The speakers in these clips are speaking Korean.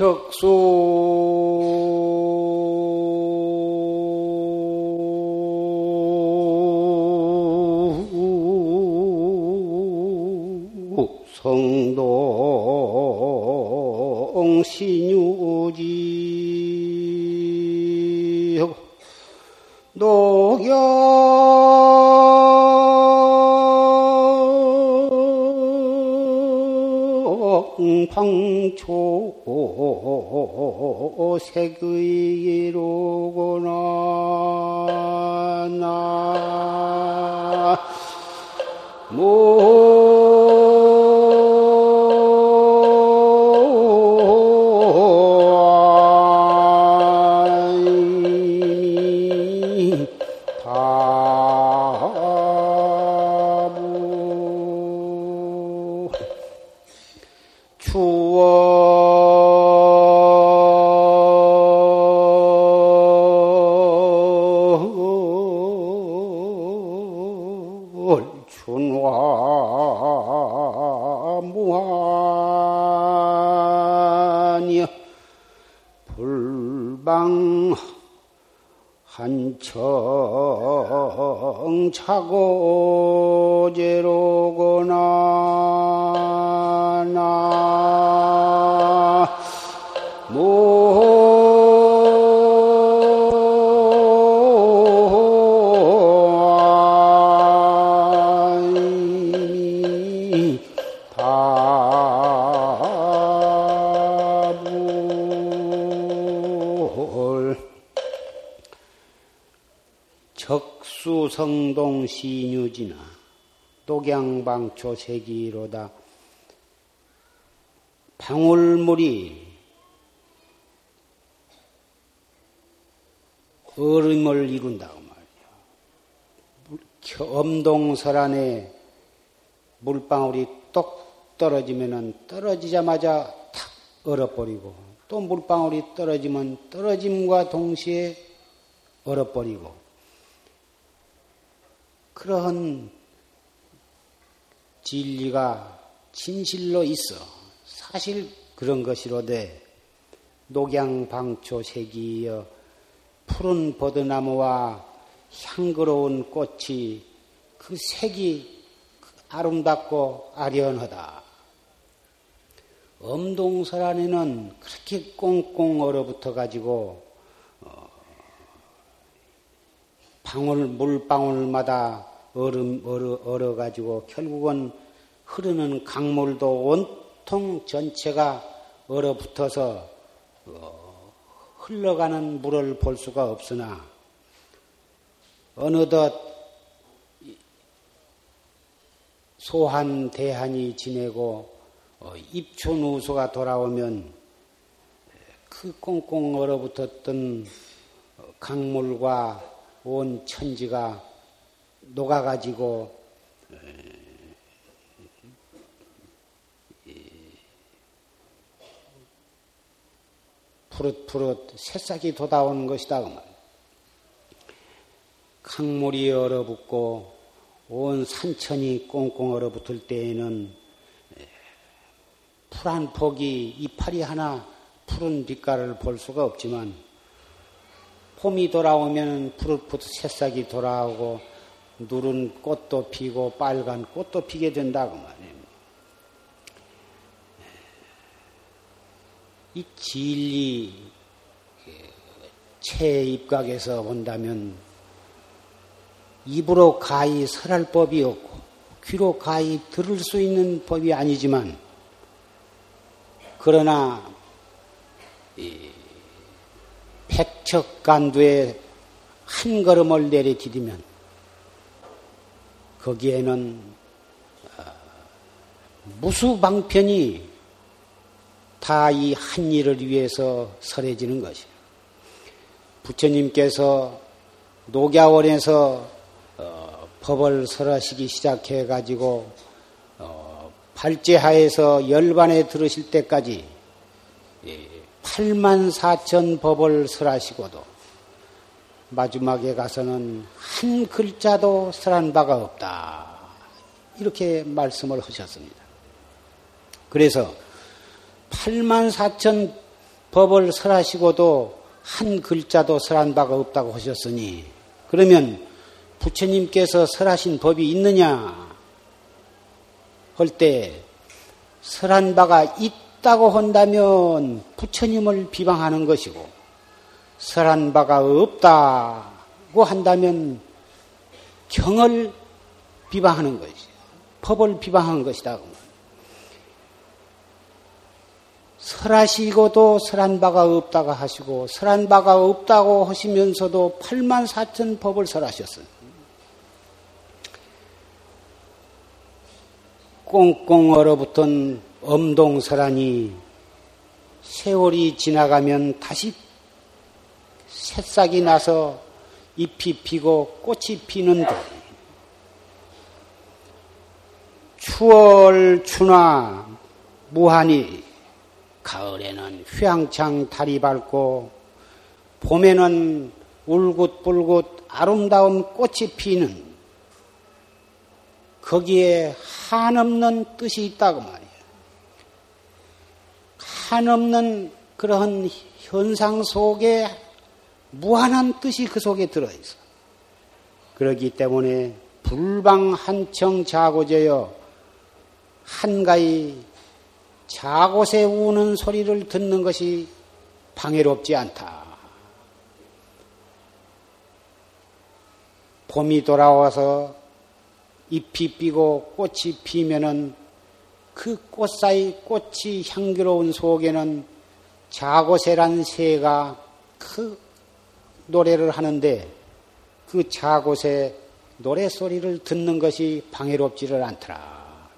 성동 신 방초 색의 독양방초 세기로다 방울물이 얼음을 이룬다고 말이야. 엄동설 안에 물방울이 똑 떨어지면은 떨어지자마자 탁 얼어버리고 또 물방울이 떨어지면 떨어짐과 동시에 얼어버리고 그러한 진리가 진실로 있어. 사실 그런 것이로되 녹양방초 색이여 푸른 버드나무와 향그러운 꽃이 그 색이 아름답고 아련하다. 엄동설 안에는 그렇게 꽁꽁 얼어붙어 가지고 어, 방울 물방울마다 얼음 얼어, 얼어 가지고 결국은 흐르는 강물도 온통 전체가 얼어붙어서 어, 흘러가는 물을 볼 수가 없으나 어느덧 소한 대한이 지내고 어, 입춘 우수가 돌아오면 그 꽁꽁 얼어붙었던 강물과 온 천지가 녹아가지고 푸릇푸릇 새싹이 돋아오는 것이다. 그 강물이 얼어붙고 온 산천이 꽁꽁 얼어붙을 때에는 풀 한 포기 이파리 하나 푸른 빛깔을 볼 수가 없지만 봄이 돌아오면 푸릇푸릇 새싹이 돌아오고 누른 꽃도 피고 빨간 꽃도 피게 된다고 말이에요. 이 진리 체 입각해서 본다면 입으로 가히 설할 법이 없고 귀로 가히 들을 수 있는 법이 아니지만 그러나 백척간두에 한 걸음을 내려디디면 거기에는 어, 무수방편이 다 이 한 일을 위해서 설해지는 것이에요. 부처님께서 녹야원에서 어, 법을 설하시기 시작해 가지고 어, 발제하에서 열반에 들으실 때까지 8만 4천 법을 설하시고도 마지막에 가서는 한 글자도 설한 바가 없다. 이렇게 말씀을 하셨습니다. 그래서 8만 4천 법을 설하시고도 한 글자도 설한 바가 없다고 하셨으니 그러면 부처님께서 설하신 법이 있느냐 할 때 설한 바가 있다고 한다면 부처님을 비방하는 것이고 설한 바가 없다고 한다면 경을 비방하는 것이 법을 비방하는 것이다. 설하시고도 설한 바가 없다고 하시고 설한 바가 없다고 하시면서도 8만 4천 법을 설하셨어요. 꽁꽁 얼어붙은 엄동설하니 세월이 지나가면 다시 새싹이 나서 잎이 피고 꽃이 피는데 추월 추나 무한히 가을에는 휘황창 달이 밝고 봄에는 울긋불긋 아름다운 꽃이 피는 거기에 한없는 뜻이 있다고 말이에요. 한없는 그러한 현상 속에 무한한 뜻이 그 속에 들어있어. 그러기 때문에 불방 한청 자고제여 한가히 자곳에 우는 소리를 듣는 것이 방해롭지 않다. 봄이 돌아와서 잎이 피고 꽃이 피면은 그 꽃 사이 꽃이 향기로운 속에는 자고새란 새가 그 노래를 하는데 그 자고새 노래소리를 듣는 것이 방해롭지를 않더라.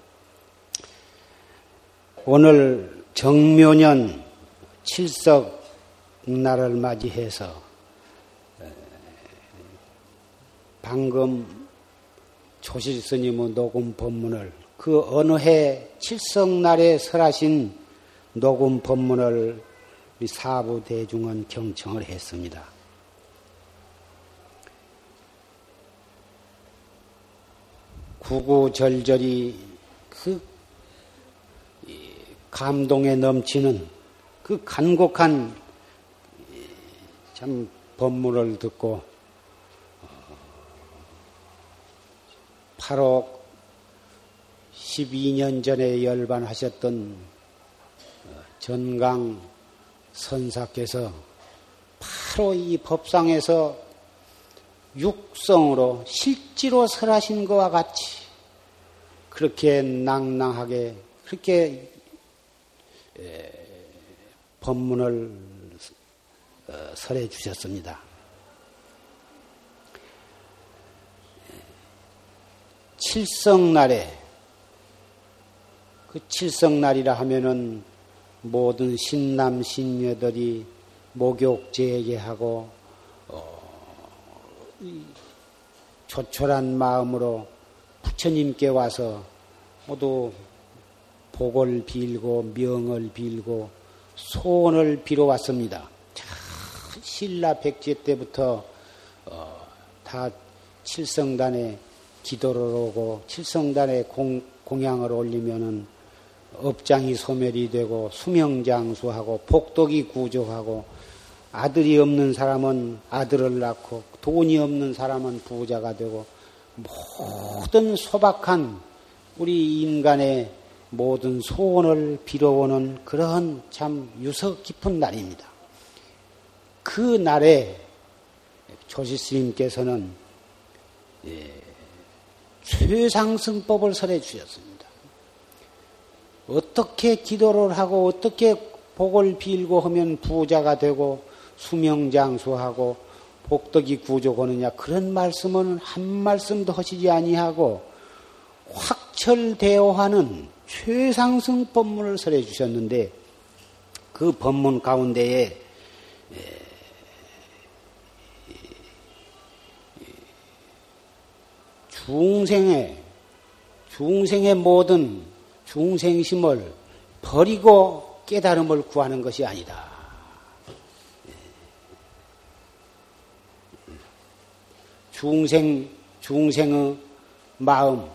오늘 정묘년 칠석 날을 맞이해서 방금 조실 스님의 녹음 법문을 그 어느 해 칠성날에 설하신 녹음 법문을 사부 대중은 경청을 했습니다. 구구절절이 그 감동에 넘치는 그 간곡한 참 법문을 듣고 8억 12년 전에 열반하셨던 전강 선사께서 바로 이 법상에서 육성으로 실지로 설하신 것과 같이 그렇게 낭낭하게 그렇게 법문을 어, 설해 주셨습니다. 칠성날에 그 칠성날이라 하면은 모든 신남 신녀들이 목욕 제게하고 어, 조촐한 마음으로 부처님께 와서 모두 복을 빌고 명을 빌고 소원을 빌어왔습니다. 신라 백제 때부터 어, 다 칠성단에 기도를 오고 칠성단에 공, 공양을 올리면은 업장이 소멸이 되고 수명장수하고 복덕이 구조하고 아들이 없는 사람은 아들을 낳고 돈이 없는 사람은 부자가 되고 모든 소박한 우리 인간의 모든 소원을 빌어오는 그러한 참 유서 깊은 날입니다. 그 날에 조지스님께서는 예, 최상승법을 설해 주셨습니다. 어떻게 기도를 하고 어떻게 복을 빌고 하면 부자가 되고 수명장수하고 복덕이 구족하느냐 그런 말씀은 한 말씀도 하시지 아니하고 확철대오하는 최상승 법문을 설해 주셨는데 그 법문 가운데에 중생의 중생의 모든 중생심을 버리고 깨달음을 구하는 것이 아니다. 중생 중생의 마음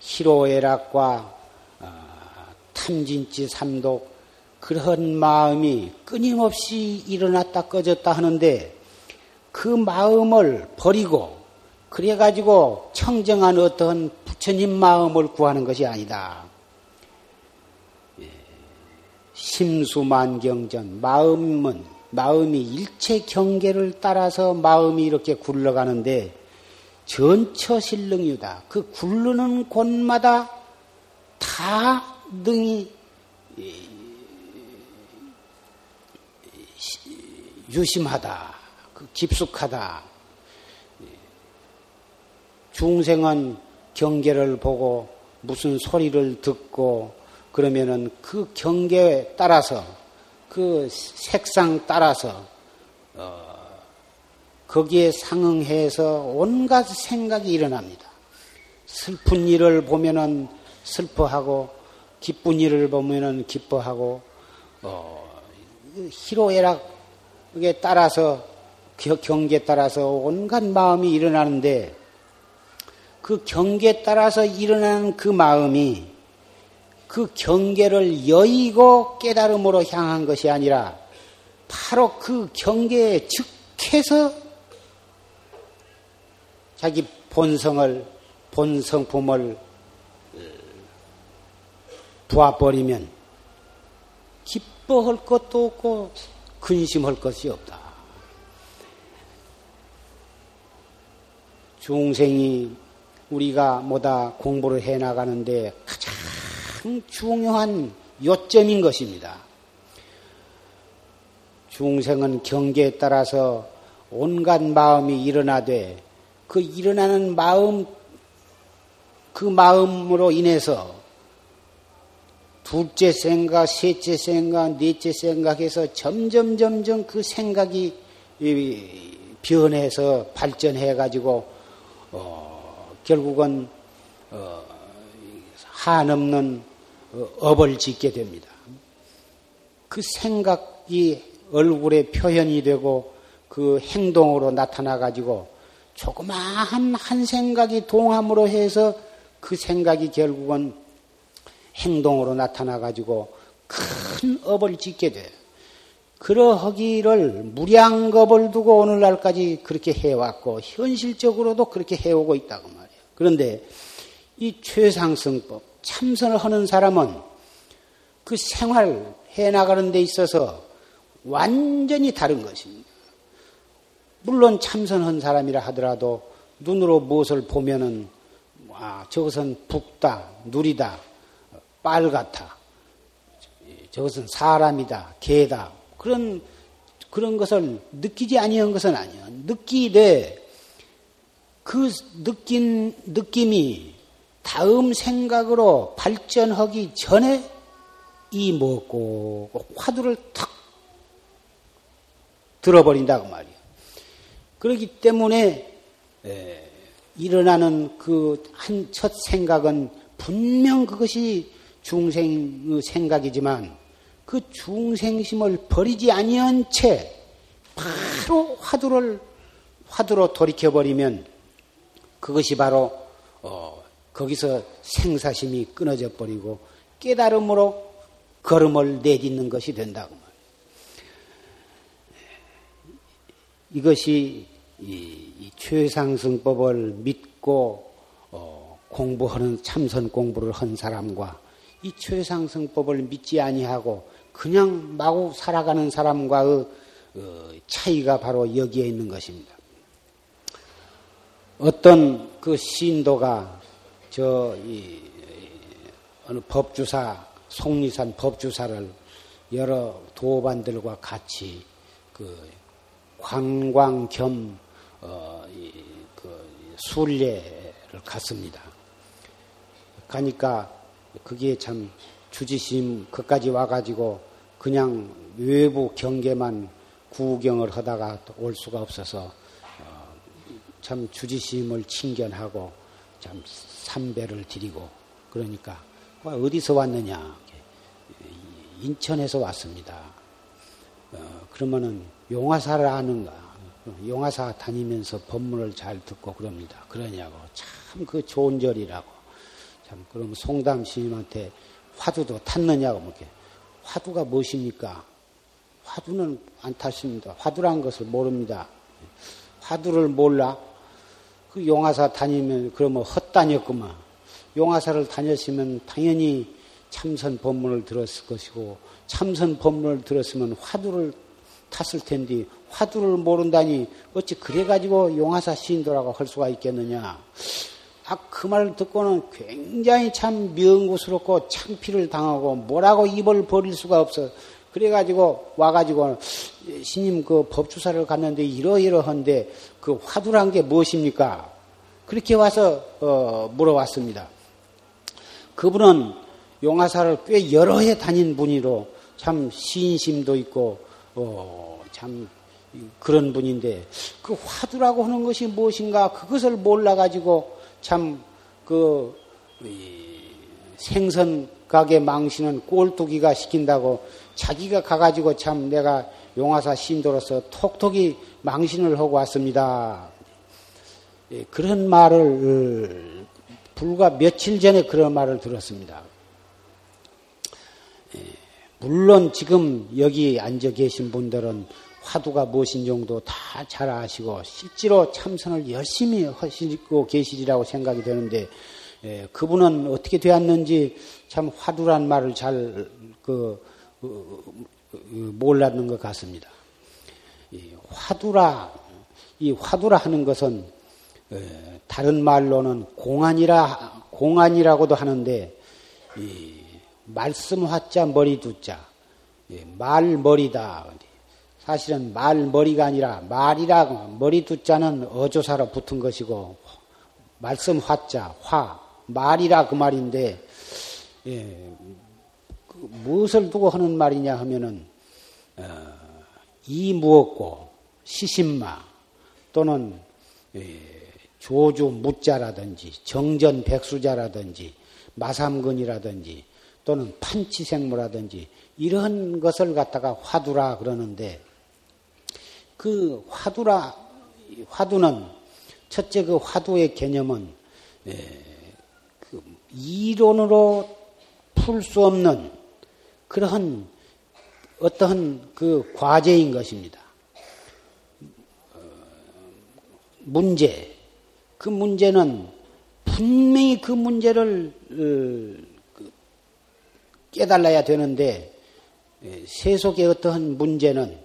희로애락과 탐진치 삼독 그런 마음이 끊임없이 일어났다 꺼졌다 하는데 그 마음을 버리고 그래가지고 청정한 어떤 부처님 마음을 구하는 것이 아니다. 예. 심수만경전 마음은 마음이 일체 경계를 따라서 마음이 이렇게 굴러가는데 전처실능유다. 그 굴르는 곳마다 다 능이 유심하다. 그 깊숙하다. 중생은 경계를 보고 무슨 소리를 듣고 그러면은 그 경계에 따라서 그 색상 따라서 어 거기에 상응해서 온갖 생각이 일어납니다. 슬픈 일을 보면은 슬퍼하고 기쁜 일을 보면은 기뻐하고 어 희로애락에 따라서 경계에 따라서 온갖 마음이 일어나는데 그 경계에 따라서 일어나는 그 마음이 그 경계를 여의고 깨달음으로 향한 것이 아니라 바로 그 경계에 즉해서 자기 본성을 본성품을 부어버리면 기뻐할 것도 없고 근심할 것이 없다. 중생이 우리가 뭐다 공부를 해 나가는데 가장 중요한 요점인 것입니다. 중생은 경계에 따라서 온갖 마음이 일어나되 그 일어나는 마음, 그 마음으로 인해서 둘째 생각, 셋째 생각, 넷째 생각해서 점점 점점 그 생각이 변해서 발전해 가지고 어, 결국은 어, 한없는 어, 업을 짓게 됩니다. 그 생각이 얼굴에 표현이 되고 그 행동으로 나타나 가지고 조그마한 한 생각이 동함으로 해서 그 생각이 결국은 행동으로 나타나 가지고 큰 업을 짓게 돼. 그러하기를 무량겁을 두고 오늘날까지 그렇게 해왔고 현실적으로도 그렇게 해오고 있다고 말이에요. 그런데 이 최상승법 참선을 하는 사람은 그 생활 해 나가는 데 있어서 완전히 다른 것입니다. 물론 참선한 사람이라 하더라도 눈으로 무엇을 보면은 아 저것은 붓다, 누리다, 빨갛다. 저것은 사람이다, 개다. 그런 그런 것을 느끼지 아니한 것은 아니야. 느끼되 그 느낀 느낌이 다음 생각으로 발전하기 전에 이 먹고 화두를 탁 들어버린다고 말이야. 그렇기 때문에 에, 일어나는 그 한 첫 생각은 분명 그것이 중생의 생각이지만 그 중생심을 버리지 아니한 채 바로 화두를 화두로 돌이켜 버리면 그것이 바로 어, 거기서 생사심이 끊어져 버리고 깨달음으로 걸음을 내딛는 것이 된다고 말이에요. 이것이 이, 이 최상승법을 믿고 어, 공부하는 참선 공부를 한 사람과 이 최상승법을 믿지 아니하고 그냥 마구 살아가는 사람과의 어, 차이가 바로 여기에 있는 것입니다. 어떤 그 신도가 저 이, 어느 법주사 속리산 법주사를 여러 도반들과 같이 그 관광 겸 어, 이, 그 순례를 갔습니다. 가니까 그게 참 주지심 그까지 와가지고 그냥 외부 경계만 구경을 하다가 올 수가 없어서 어, 참 주지심을 친견하고 참 삼배를 드리고 그러니까 어디서 왔느냐 인천에서 왔습니다. 어, 그러면은 용화사를 아는가? 용화사 다니면서 법문을 잘 듣고 그럽니다. 그러냐고. 참 그 좋은 절이라고. 참, 그럼 송담 스님한테 화두도 탔느냐고, 뭐 이렇게. 화두가 무엇입니까? 화두는 안 탔습니다. 화두란 것을 모릅니다. 화두를 몰라? 그 용화사 다니면 그러면 헛다녔구만. 용화사를 다녔으면 당연히 참선 법문을 들었을 것이고 참선 법문을 들었으면 화두를 탔을 텐데 화두를 모른다니 어찌 그래가지고 용화사 시인도라고 할 수가 있겠느냐. 아, 그 말을 듣고는 굉장히 참 명구스럽고 창피를 당하고 뭐라고 입을 버릴 수가 없어. 그래가지고 와가지고 신님 그 법주사를 갔는데 이러이러한데 그 화두란 게 무엇입니까? 그렇게 와서 어, 물어왔습니다. 그분은 용화사를 꽤 여러 해 다닌 분이로 참 시인심도 있고 어, 참 그런 분인데 그 화두라고 하는 것이 무엇인가 그것을 몰라가지고 참그 생선 가게 망신은 꼴뚜기가 시킨다고 자기가 가가지고 참 내가 용화사 신도로서 톡톡히 망신을 하고 왔습니다. 예, 그런 말을 불과 며칠 전에 그런 말을 들었습니다. 예, 물론 지금 여기 앉아 계신 분들은 화두가 무엇인 정도 다 잘 아시고 실제로 참선을 열심히 하시고 계시리라고 생각이 되는데 예, 그분은 어떻게 되었는지 참 화두란 말을 잘 그 몰랐는 것 같습니다. 화두라 이 화두라 하는 것은 예, 다른 말로는 공안이라 공안이라고도 하는데 말씀 화자 머리 두자 예, 말 머리다. 사실은 말 머리가 아니라 말이라 머리 두자는 어조사로 붙은 것이고 말씀 화자 화 말이라 그 말인데 예, 그 무엇을 두고 하는 말이냐 하면은 어, 이 무엇고 시신마 또는 예, 조주 무자라든지 정전 백수자라든지 마삼근이라든지 또는 판치생무라든지 이런 것을 갖다가 화두라 그러는데 그 화두라 화두는 첫째 그 화두의 개념은 예, 그 이론으로 풀 수 없는 그러한 어떠한 그 과제인 것입니다. 어, 문제 그 문제는 분명히 그 문제를 어, 그 깨달아야 되는데 예, 세속의 어떠한 문제는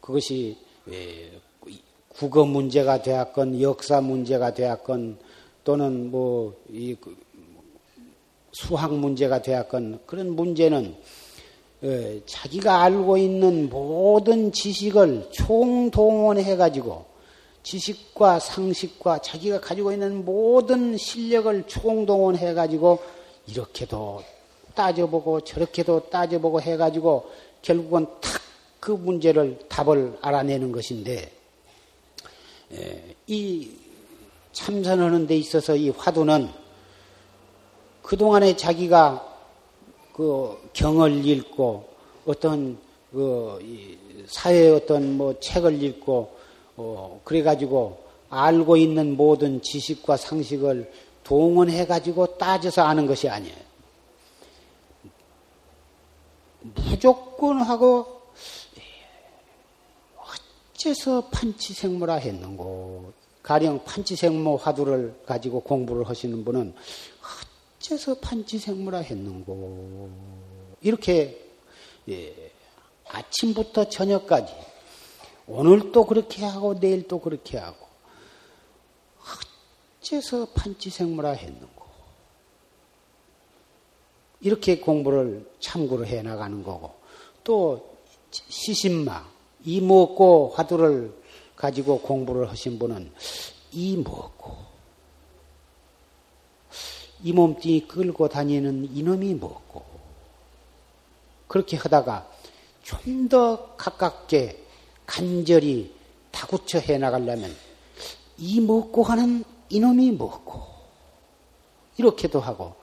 그것이 예, 국어 문제가 되었건 역사 문제가 되었건 또는 뭐이 그 수학 문제가 되었건 그런 문제는 예, 자기가 알고 있는 모든 지식을 총동원해 가지고 지식과 상식과 자기가 가지고 있는 모든 실력을 총동원해 가지고 이렇게도 따져보고 저렇게도 따져보고 해 가지고 결국은 탁 그 문제를 답을 알아내는 것인데 예, 이 참선하는 데 있어서 이 화두는 그동안에 자기가 그 경을 읽고 어떤 그 사회의 어떤 뭐 책을 읽고 어 그래 가지고 알고 있는 모든 지식과 상식을 동원해 가지고 따져서 아는 것이 아니에요. 무조건 하고 어째서 판치생모라 했는고 가령 판치생모 화두를 가지고 공부를 하시는 분은 어째서 판치생모라 했는고? 이렇게 예, 아침부터 저녁까지 오늘 또 그렇게 하고 내일 또 그렇게 하고 어째서 판치생모라 했는고? 이렇게 공부를 참고로 해 나가는 거고 또 시신마 이 먹고 화두를 가지고 공부를 하신 분은 이 먹고 이 몸뚱이 끌고 다니는 이놈이 먹고? 그렇게 하다가 좀 더 가깝게 간절히 다구쳐 해 나가려면 이 먹고 하는 이놈이 먹고? 이렇게도 하고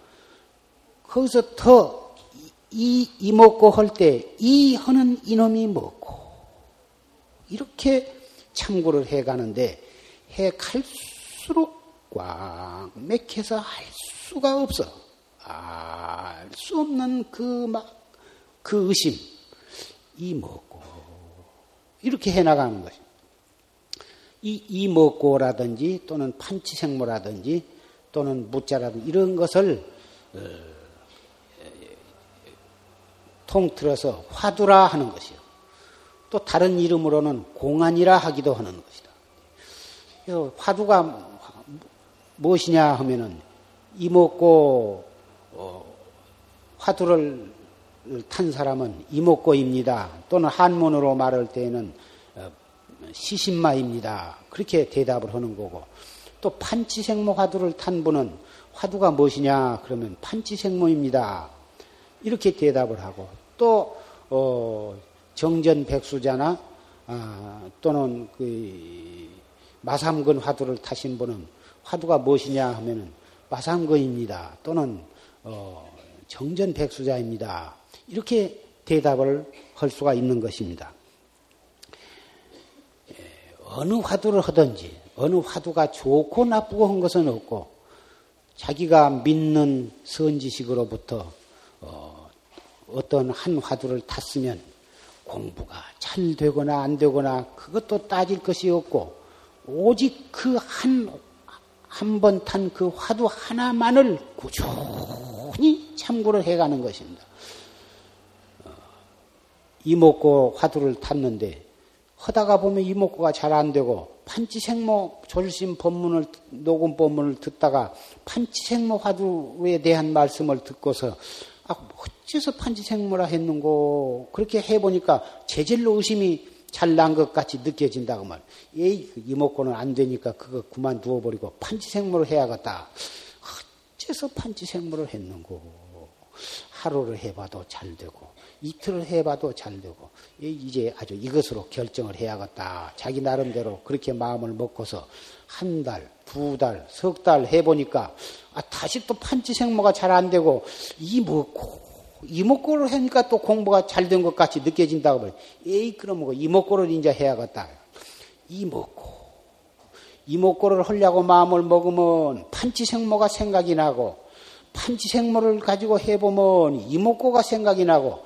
거기서 더 이, 이 먹고 할 때 이 하는 이놈이 먹고? 이렇게 참고를 해 가는데 해 갈수록 꽉 맥혀서 할수 가 없어. 알 수 없는 그 막 그 의심, 이 먹고, 이렇게 해나가는 것입니다. 이, 이 먹고라든지 또는 판치생모라든지 또는 무자라든지 이런 것을 어, 통틀어서 화두라 하는 것이요. 또 다른 이름으로는 공안이라 하기도 하는 것이다. 화두가 무엇이냐 하면은 이목고 어, 화두를 탄 사람은 이목고입니다. 또는 한문으로 말할 때에는 어, 시신마입니다. 그렇게 대답을 하는 거고 또 판치생모 화두를 탄 분은 화두가 무엇이냐 그러면 판치생모입니다. 이렇게 대답을 하고 또 어, 정전 백수자나 아, 또는 그 마삼근 화두를 타신 분은 화두가 무엇이냐 하면은 마삼근입니다. 또는 어, 정전 백수자입니다. 이렇게 대답을 할 수가 있는 것입니다. 예, 어느 화두를 하든지 어느 화두가 좋고 나쁘고 한 것은 없고 자기가 믿는 선지식으로부터 어, 어떤 한 화두를 탔으면 공부가 잘 되거나 안 되거나 그것도 따질 것이 없고 오직 그 한 한 번 탄 그 화두 하나만을 꾸준히 참고를 해가는 것입니다. 어, 이목고 화두를 탔는데 하다가 보면 이목구가 잘 안 되고 판치생모 졸심 법문을 녹음 법문을 듣다가 판치생모 화두에 대한 말씀을 듣고서 아 어째서 판치생모라 했는고 그렇게 해보니까 제절로 의심이 잘난 것 같이 느껴진다고 말. 에이 그 이목구는 안 되니까 그거 그만 두어버리고 판치생모를 해야겠다. 어째서 판치생모를 했는고 하루를 해봐도 잘 되고 이틀을 해봐도 잘 되고 이제 아주 이것으로 결정을 해야겠다. 자기 나름대로 그렇게 마음을 먹고서 한 달, 두 달, 석 달 해보니까 아, 다시 또 판치생모가 잘 안 되고 이 먹고 이목고를 하니까 또 공부가 잘 된 것 같이 느껴진다고 그래. 에이 그럼 뭐 이목고를 이제 해야겠다. 이목고 이목고를 하려고 마음을 먹으면 판치생모가 생각이 나고 판치생모를 가지고 해보면 이목고가 생각이 나고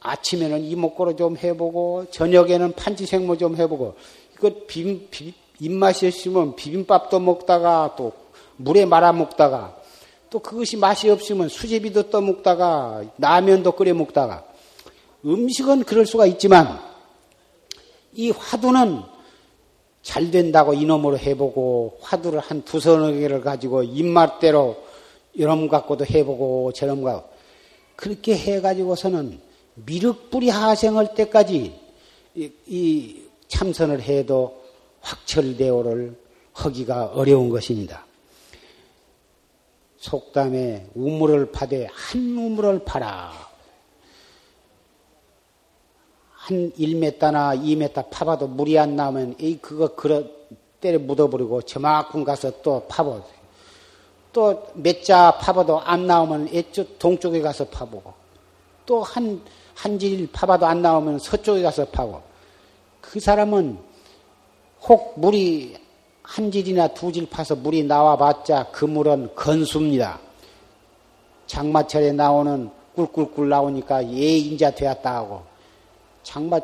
아침에는 이목고로 좀 해보고 저녁에는 판치생모 좀 해보고 이거 비빔, 비빔 입맛이 없으면 비빔밥도 먹다가 또 물에 말아 먹다가 또 그것이 맛이 없으면 수제비도 떠 먹다가 라면도 끓여 먹다가 음식은 그럴 수가 있지만 이 화두는 잘 된다고 이놈으로 해보고 화두를 한 두서너 개를 가지고 입맛대로 이놈 갖고도 해보고 저놈 갖고 그렇게 해가지고서는 미륵불이 하생할 때까지 이, 이 참선을 해도 확철대오를 하기가 어려운 것입니다. 속담에 우물을 파되 한 우물을 파라. 한 1m나 2m 파봐도 물이 안 나오면 이 그거 그러 때려 묻어버리고 저만큼 가서 또 파보. 또 몇 자 파봐도 안 나오면 이쪽 동쪽에 가서 파보고 또 한 한질 파봐도 안 나오면 서쪽에 가서 파고 그 사람은 혹 물이 한 질이나 두 질 파서 물이 나와봤자 그 물은 건수입니다. 장마철에 나오는 꿀꿀꿀 나오니까 예 인자 되었다 하고 장마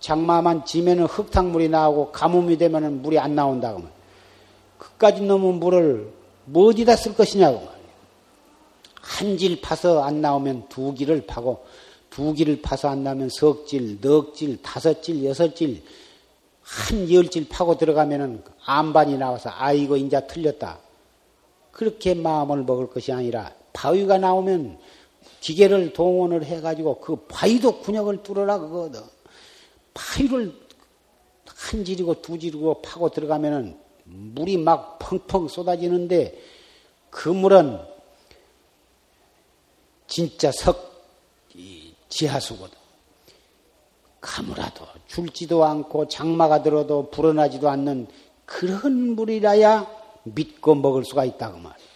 장마만 지면은 흙탕물이 나오고 가뭄이 되면은 물이 안 나온다고 하면 그까지 넘은 물을 뭐 어디다 쓸 것이냐고 한 질 파서 안 나오면 두 길을 파고 두 길을 파서 안 나면 석 질, 넉 질, 다섯 질, 여섯 질, 한 열질 파고 들어가면은 암반이 나와서 아이고 인자 틀렸다. 그렇게 마음을 먹을 것이 아니라 바위가 나오면 기계를 동원을 해가지고 그 바위도 군역을 뚫어라 그거거든. 바위를 한 질이고 두 질이고 파고 들어가면은 물이 막 펑펑 쏟아지는데 그 물은 진짜 석 지하수거든. 가물어도 줄지도 않고 장마가 들어도 불어나지도 않는 그런 물이라야 믿고 먹을 수가 있다고 말이야.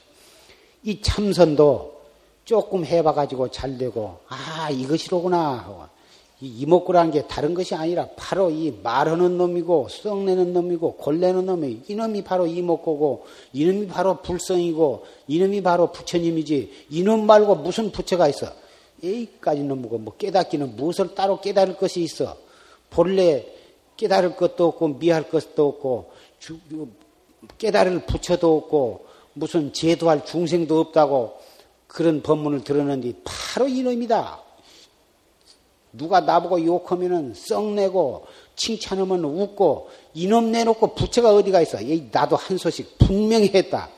이 참선도 조금 해봐가지고 잘 되고, 아, 이것이로구나. 이 이목구라는 게 다른 것이 아니라 바로 이 말하는 놈이고, 썩내는 놈이고, 골내는 놈이, 이놈이 바로 이목구고, 이놈이 바로 불성이고, 이놈이 바로 부처님이지, 이놈 말고 무슨 부처가 있어. 여기까지는 뭐고 뭐 깨닫기는 무엇을 따로 깨달을 것이 있어. 본래 깨달을 것도 없고 미할 것도 없고 깨달을 부처도 없고 무슨 제도할 중생도 없다고 그런 법문을 들었는데 바로 이놈이다. 누가 나보고 욕하면은 썩내고 칭찬하면 웃고 이놈 내놓고 부처가 어디가 있어? 나도 한 소식 분명히 했다.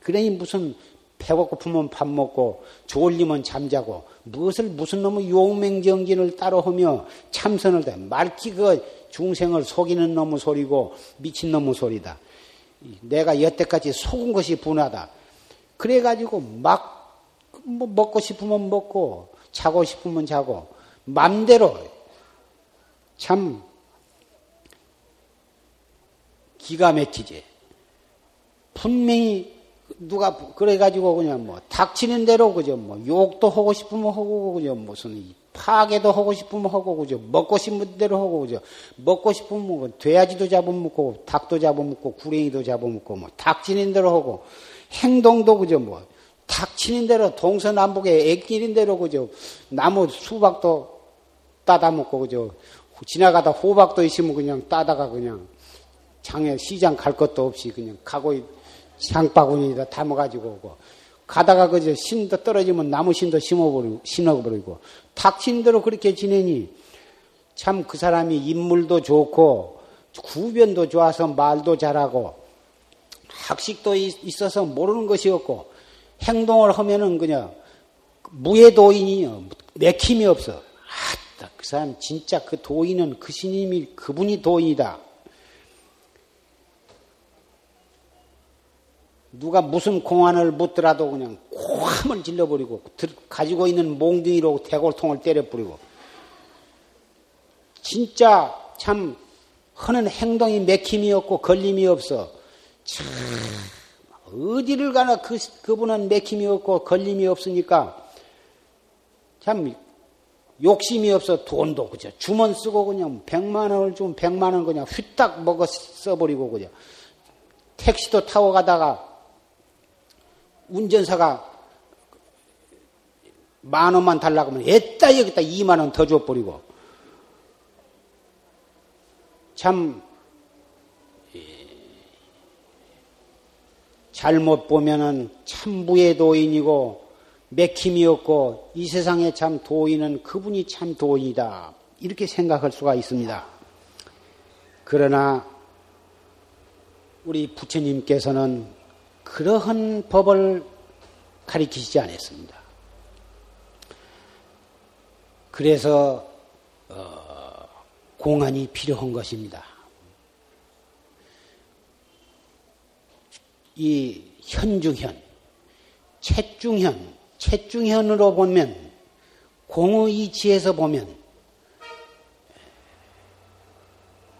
그러니 무슨 배고프면 밥 먹고 졸리면 잠자고 무엇을 무슨 놈의 용맹정진을 따로 하며 참선을 돼 말기 그 중생을 속이는 놈의 소리고 미친 놈의 소리다. 내가 여태까지 속은 것이 분하다. 그래가지고 막 뭐 먹고 싶으면 먹고 자고 싶으면 자고 맘대로 참 기가 막히지. 분명히 누가 그래가지고 그냥 뭐 닥치는 대로 그죠 뭐 욕도 하고 싶으면 하고 그죠 무슨 파괴도 하고 싶으면 하고 그죠 먹고 싶은 대로 하고 그죠 먹고 싶으면 뭐 돼지도 잡아먹고 닭도 잡아먹고 구랭이도 잡아먹고 뭐 닥치는 대로 하고 행동도 그죠 뭐 닥치는 대로 동서남북에 애끼는 대로 그죠 나무 수박도 따다 먹고 그죠 지나가다 호박도 있으면 그냥 따다가 그냥 장에 시장 갈 것도 없이 그냥 가고 상바구니에다 담아가지고 오고 가다가 그저 신도 떨어지면 나무 신도 심어버리고 심어버리고 탁신대로 그렇게 지내니 참 그 사람이 인물도 좋고 구변도 좋아서 말도 잘하고 학식도 있어서 모르는 것이 없고 행동을 하면은 그냥 무해도인이요 내킴이 없어. 아, 그 사람 진짜 그 도인은 그 스님이 그분이 도인이다. 누가 무슨 공안을 묻더라도 그냥 고함을 질러버리고 가지고 있는 몽둥이로 대골통을 때려버리고 진짜 참 하는 행동이 맥힘이 없고 걸림이 없어. 참 어디를 가나 그, 그분은 맥힘이 없고 걸림이 없으니까 참 욕심이 없어 돈도 그죠 주문 쓰고 그냥 백만 원을 주면 백만 원 그냥 휘딱 먹어 써버리고 그죠 택시도 타고 가다가 운전사가 만 원만 달라고 하면 애따 여기다 2만 원 더 줘버리고. 참 예, 잘못 보면은 참부의 도인이고 맥힘이 없고 이 세상에 참 도인은 그분이 참 도인이다. 이렇게 생각할 수가 있습니다. 그러나 우리 부처님께서는 그러한 법을 가리키지 않았습니다. 그래서 어, 공안이 필요한 것입니다. 이 현중현, 채중현, 채중현으로 보면 공의 이치에서 보면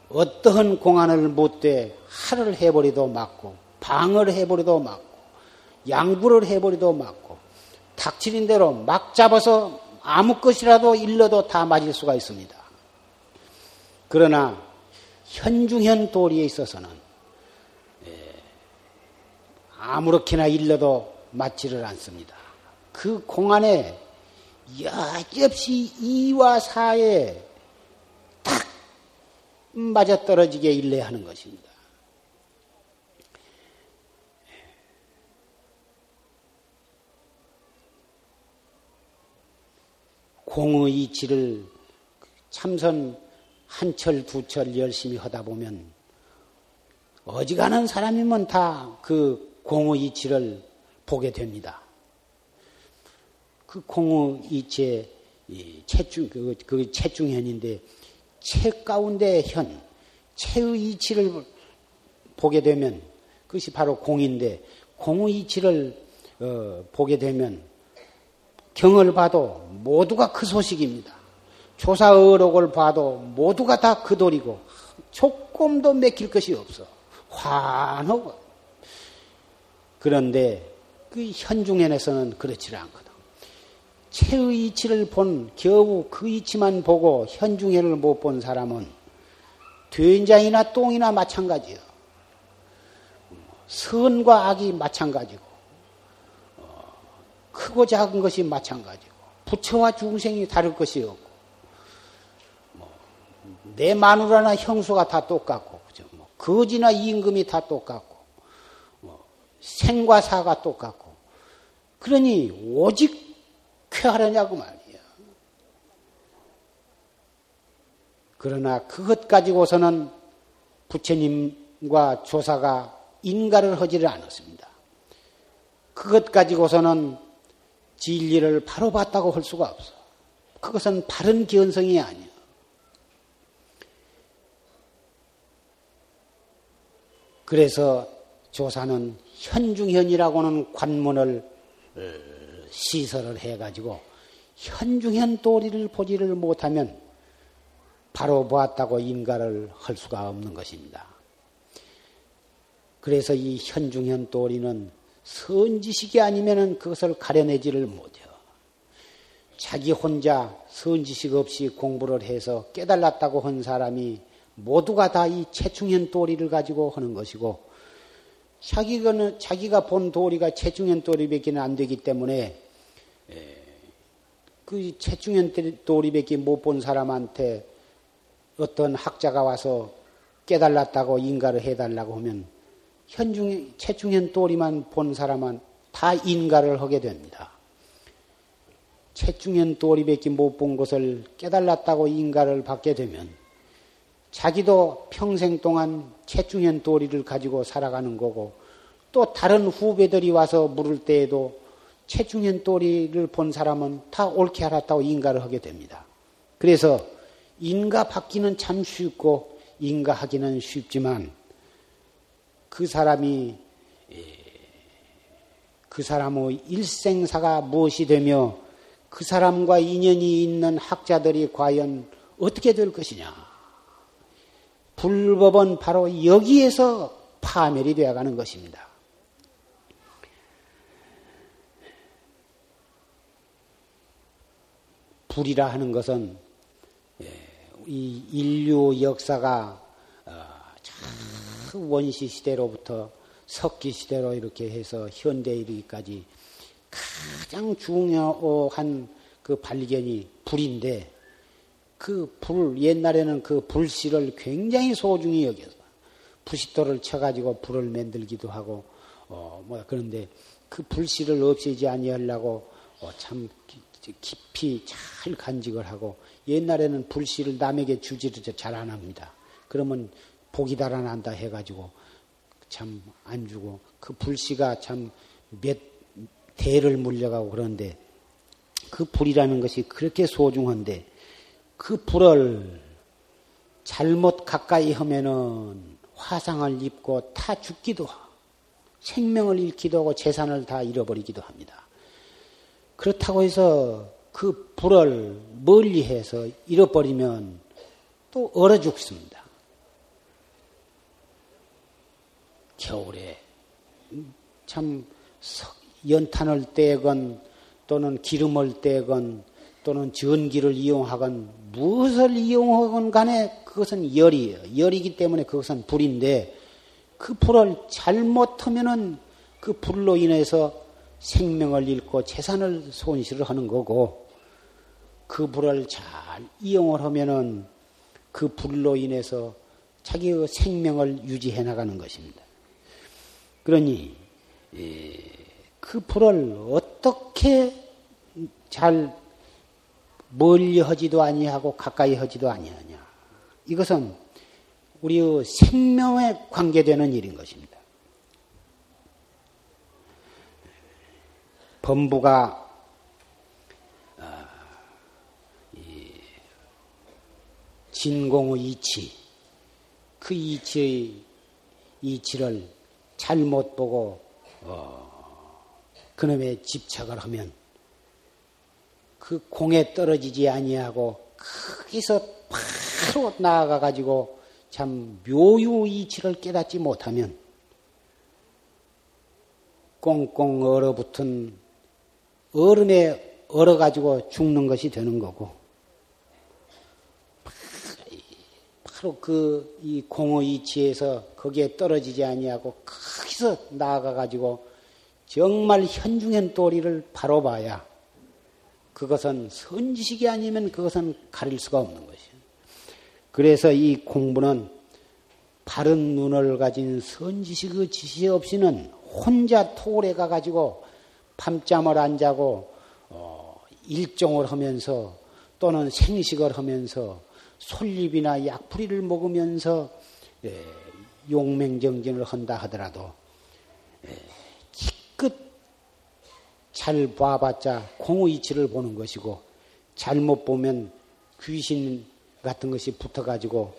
어떠한 공안을 못돼 하를 해버리도 맞고 방을 해버려도 맞고, 양부를 해버려도 맞고, 닥치는 대로 막 잡아서 아무 것이라도 일러도 다 맞을 수가 있습니다. 그러나 현중현 도리에 있어서는 예, 아무렇게나 일러도 맞지를 않습니다. 그 공안에 여지없이 이와 사에 딱 맞아떨어지게 일러야 하는 것입니다. 공의 이치를 참선 한 철, 두 철 열심히 하다 보면 어지간한 사람이면 다 그 공의 이치를 보게 됩니다. 그 공의 이치의 채중, 그, 그 채중현인데, 채 가운데 현, 채의 이치를 보게 되면 그것이 바로 공인데, 공의 이치를 어, 보게 되면 경을 봐도 모두가 그 소식입니다. 조사 의록을 봐도 모두가 다 그 돌이고 조금도 맥힐 것이 없어. 환하고. 그런데 그 현중현에서는 그렇지 않거든. 최의 이치를 본 겨우 그 이치만 보고 현중현을 못 본 사람은 된장이나 똥이나 마찬가지요. 선과 악이 마찬가지고 크고 작은 것이 마찬가지고 부처와 중생이 다를 것이 없고, 뭐, 내 마누라나 형수가 다 똑같고, 그죠? 뭐, 거지나 임금이 다 똑같고, 뭐, 생과 사가 똑같고, 그러니 오직 쾌하려냐고 말이야. 그러나 그것 가지고서는 부처님과 조사가 인가를 하지를 않았습니다. 그것 가지고서는 진리를 바로 봤다고 할 수가 없어. 그것은 바른 견성이 아니야. 그래서 조사는 현중현이라고는 관문을 어, 시설을 해가지고 현중현 도리를 보지를 못하면 바로 보았다고 인가를 할 수가 없는 것입니다. 그래서 이 현중현 도리는 선지식이 아니면 그것을 가려내지를 못해요. 자기 혼자 선지식 없이 공부를 해서 깨달았다고 한 사람이 모두가 다 이 최충현 도리를 가지고 하는 것이고 자기가 자기가 본 도리가 최충현 도리밖에 안 되기 때문에 그 최충현 도리밖에 못 본 사람한테 어떤 학자가 와서 깨달았다고 인가를 해달라고 하면 현중, 최중현 또리만 본 사람은 다 인가를 하게 됩니다. 최중현 또리밖에 못 본 것을 깨달았다고 인가를 받게 되면 자기도 평생 동안 최중현 또리를 가지고 살아가는 거고 또 다른 후배들이 와서 물을 때에도 최중현 또리를 본 사람은 다 옳게 알았다고 인가를 하게 됩니다. 그래서 인가 받기는 참 쉽고 인가하기는 쉽지만 그 사람이 예, 그 사람의 일생사가 무엇이 되며 그 사람과 인연이 있는 학자들이 과연 어떻게 될 것이냐. 불법은 바로 여기에서 파멸이 되어가는 것입니다. 불이라 하는 것은 예, 이 인류 역사가 그 원시 시대로부터 석기 시대로 이렇게 해서 현대 이르기까지 가장 중요한 그 발견이 불인데 그 불, 옛날에는 그 불씨를 굉장히 소중히 여겨서 부싯돌을 쳐가지고 불을 만들기도 하고, 어, 뭐야, 그런데 그 불씨를 없애지 아니하려고 어, 참 깊이 잘 간직을 하고 옛날에는 불씨를 남에게 주지를 잘 안 합니다. 그러면 복이 달아난다 해가지고 참 안 주고 그 불씨가 참 몇 대를 물려가고 그런데 그 불이라는 것이 그렇게 소중한데 그 불을 잘못 가까이 하면은 화상을 입고 타 죽기도 하고 생명을 잃기도 하고 재산을 다 잃어버리기도 합니다. 그렇다고 해서 그 불을 멀리 해서 잃어버리면 또 얼어 죽습니다. 겨울에 참 연탄을 떼건 또는 기름을 떼건 또는 전기를 이용하건 무엇을 이용하건 간에 그것은 열이에요. 열이기 때문에 그것은 불인데 그 불을 잘못하면은 그 불로 인해서 생명을 잃고 재산을 손실을 하는 거고 그 불을 잘 이용을 하면은 그 불로 인해서 자기의 생명을 유지해 나가는 것입니다. 그러니 그 불을 어떻게 잘 멀리 하지도 아니하고 가까이 하지도 아니하냐. 이것은 우리의 생명에 관계되는 일인 것입니다. 범부가 아, 진공의 이치, 그 이치의 이치를 잘못 보고 어, 그놈에 집착을 하면 그 공에 떨어지지 아니하고 거기서 바로 나아가 가지고 참 묘유 이치를 깨닫지 못하면 꽁꽁 얼어붙은 얼음에 얼어가지고 죽는 것이 되는 거고 바로 그 이 공의 이치에서 거기에 떨어지지 아니하고 거기서 나아가 가지고 정말 현중현 도리를 바로 봐야 그것은 선지식이 아니면 그것은 가릴 수가 없는 것이요. 그래서 이 공부는 바른 눈을 가진 선지식의 지시 없이는 혼자 토굴에 가가지고 밤잠을 안 자고 어, 일종을 하면서 또는 생식을 하면서 솔잎이나 약풀이를 먹으면서 예, 용맹정진을 한다 하더라도 예, 기껏 잘 봐봤자 공의 이치를 보는 것이고 잘못 보면 귀신 같은 것이 붙어가지고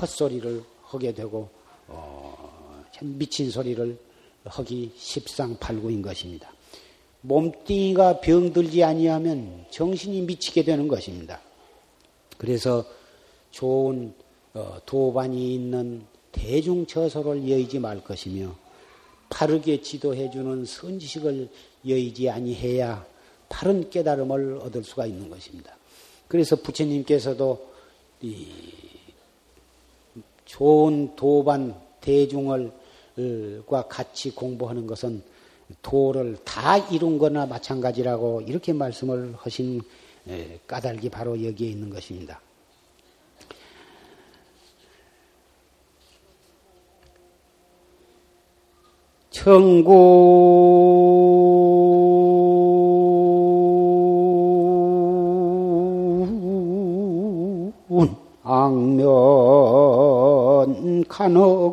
헛소리를 하게 되고 어, 미친 소리를 하기 십상팔구인 것입니다. 몸뚱이가 병들지 아니하면 정신이 미치게 되는 것입니다. 그래서 좋은 어, 도반이 있는 대중처소를 여의지 말 것이며 바르게 지도해주는 선지식을 여의지 아니해야 바른 깨달음을 얻을 수가 있는 것입니다. 그래서 부처님께서도 이 좋은 도반 대중을과 같이 공부하는 것은 도를 다 이룬 거나 마찬가지라고 이렇게 말씀을 하신 까닭이 바로 여기에 있는 것입니다. 청군 악면 간허공하라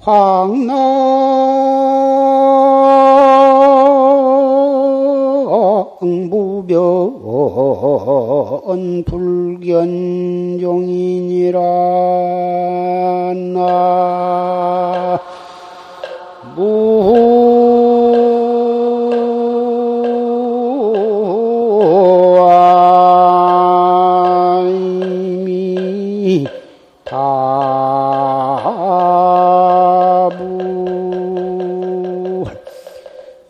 황낭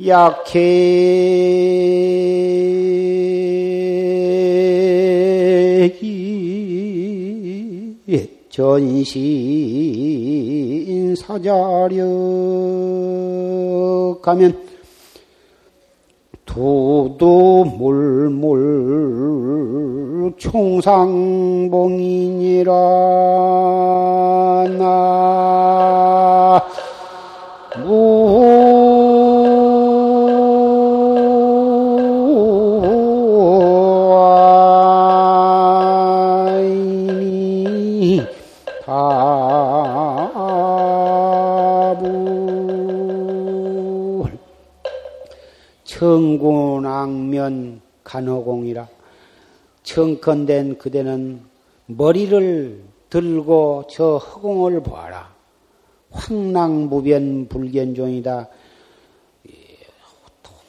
약해. 전신 사자력 가면 두두 물물 총상봉이니라 나 청군악면 간호공이라 청컨된 그대는 머리를 들고 저 허공을 보아라. 황낭무변 불견종이다.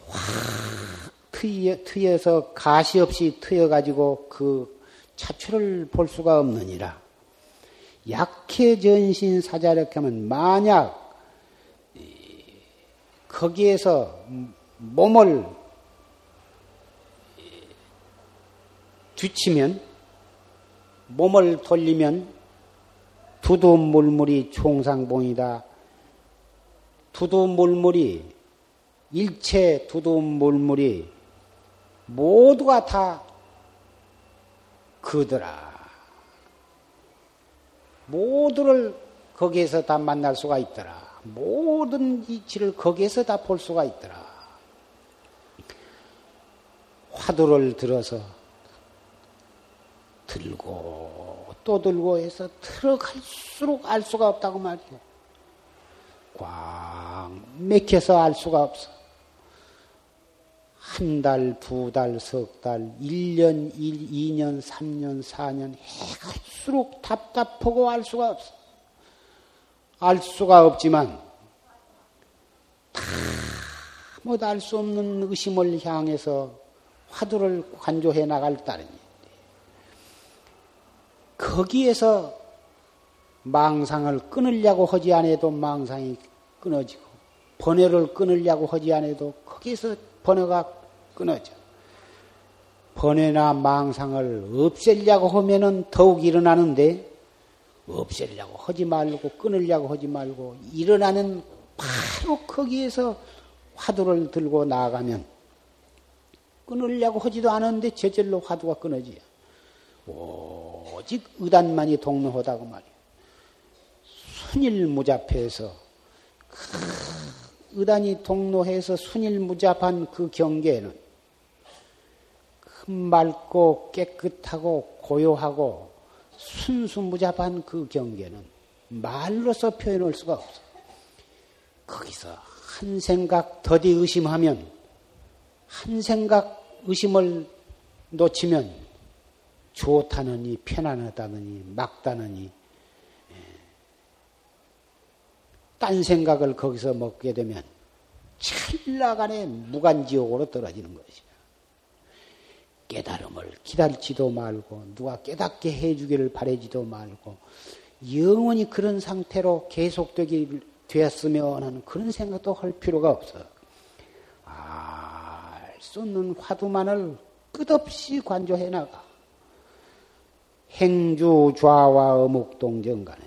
확 트여, 트여서 가시 없이 트여가지고 그 차출을 볼 수가 없느니라. 약해 전신 사자력 하면 만약 거기에서 몸을 뒤치면 몸을 돌리면 두두물물이 총상봉이다. 두두물물이 일체 두두물물이 모두가 다 그더라. 모두를 거기에서 다 만날 수가 있더라. 모든 이치를 거기에서 다 볼 수가 있더라. 화두를 들어서 들고 또 들고 해서 들어갈수록 알 수가 없다고 말이야. 꽉 맥혀서 알 수가 없어. 한 달, 두 달, 석 달, 1년, 1, 2년, 3년, 4년 해갈수록 답답하고 알 수가 없어. 알 수가 없지만 다못알수 없는 의심을 향해서 화두를 관조해 나갈 따르니 거기에서 망상을 끊으려고 하지 않아도 망상이 끊어지고 번뇌를 끊으려고 하지 않아도 거기에서 번뇌가 끊어져. 번뇌나 망상을 없애려고 하면은 더욱 일어나는데 없애려고 하지 말고 끊으려고 하지 말고 일어나는 바로 거기에서 화두를 들고 나아가면 끊으려고 하지도 않았는데 제절로 화두가 끊어지야. 오직 의단만이 동로하다고 말이야. 순일무잡해서 그 의단이 동로해서 순일무잡한 그 경계에는 맑고 깨끗하고 고요하고 순수무잡한 그 경계는 말로서 표현할 수가 없어. 거기서 한 생각 더디 의심하면 한 생각 의심을 놓치면 좋다느니 편안하다느니 막다느니 예. 딴 생각을 거기서 먹게 되면 찰나간에 무간지옥으로 떨어지는 것이야. 깨달음을 기다리지도 말고 누가 깨닫게 해주기를 바라지도 말고 영원히 그런 상태로 계속되기 되었으면 하는 그런 생각도 할 필요가 없어. 알 수 없는 화두만을 끝없이 관조해 나가. 행주 좌와 어묵동정 간에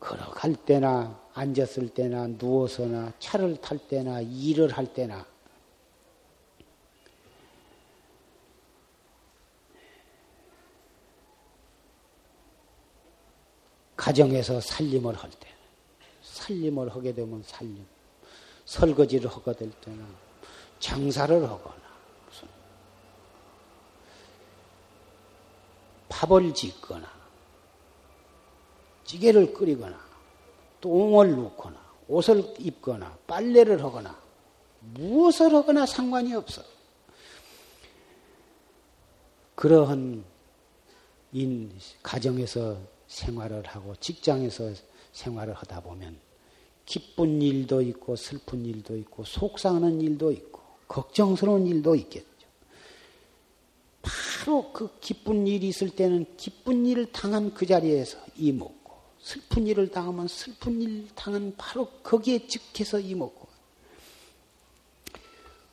걸어갈 때나 앉았을 때나 누워서나 차를 탈 때나 일을 할 때나 가정에서 살림을 할 때, 살림을 하게 되면 살림, 설거지를 하게 될 때는 장사를 하거나, 무슨 밥을 짓거나, 찌개를 끓이거나, 똥을 눕거나, 옷을 입거나, 빨래를 하거나, 무엇을 하거나 상관이 없어. 그러한 인 가정에서 생활을 하고 직장에서 생활을 하다 보면 기쁜 일도 있고 슬픈 일도 있고 속상하는 일도 있고 걱정스러운 일도 있겠죠. 바로 그 기쁜 일이 있을 때는 기쁜 일을 당한 그 자리에서 이먹고 슬픈 일을 당하면 슬픈 일 당한 바로 거기에 즉해서 이먹고.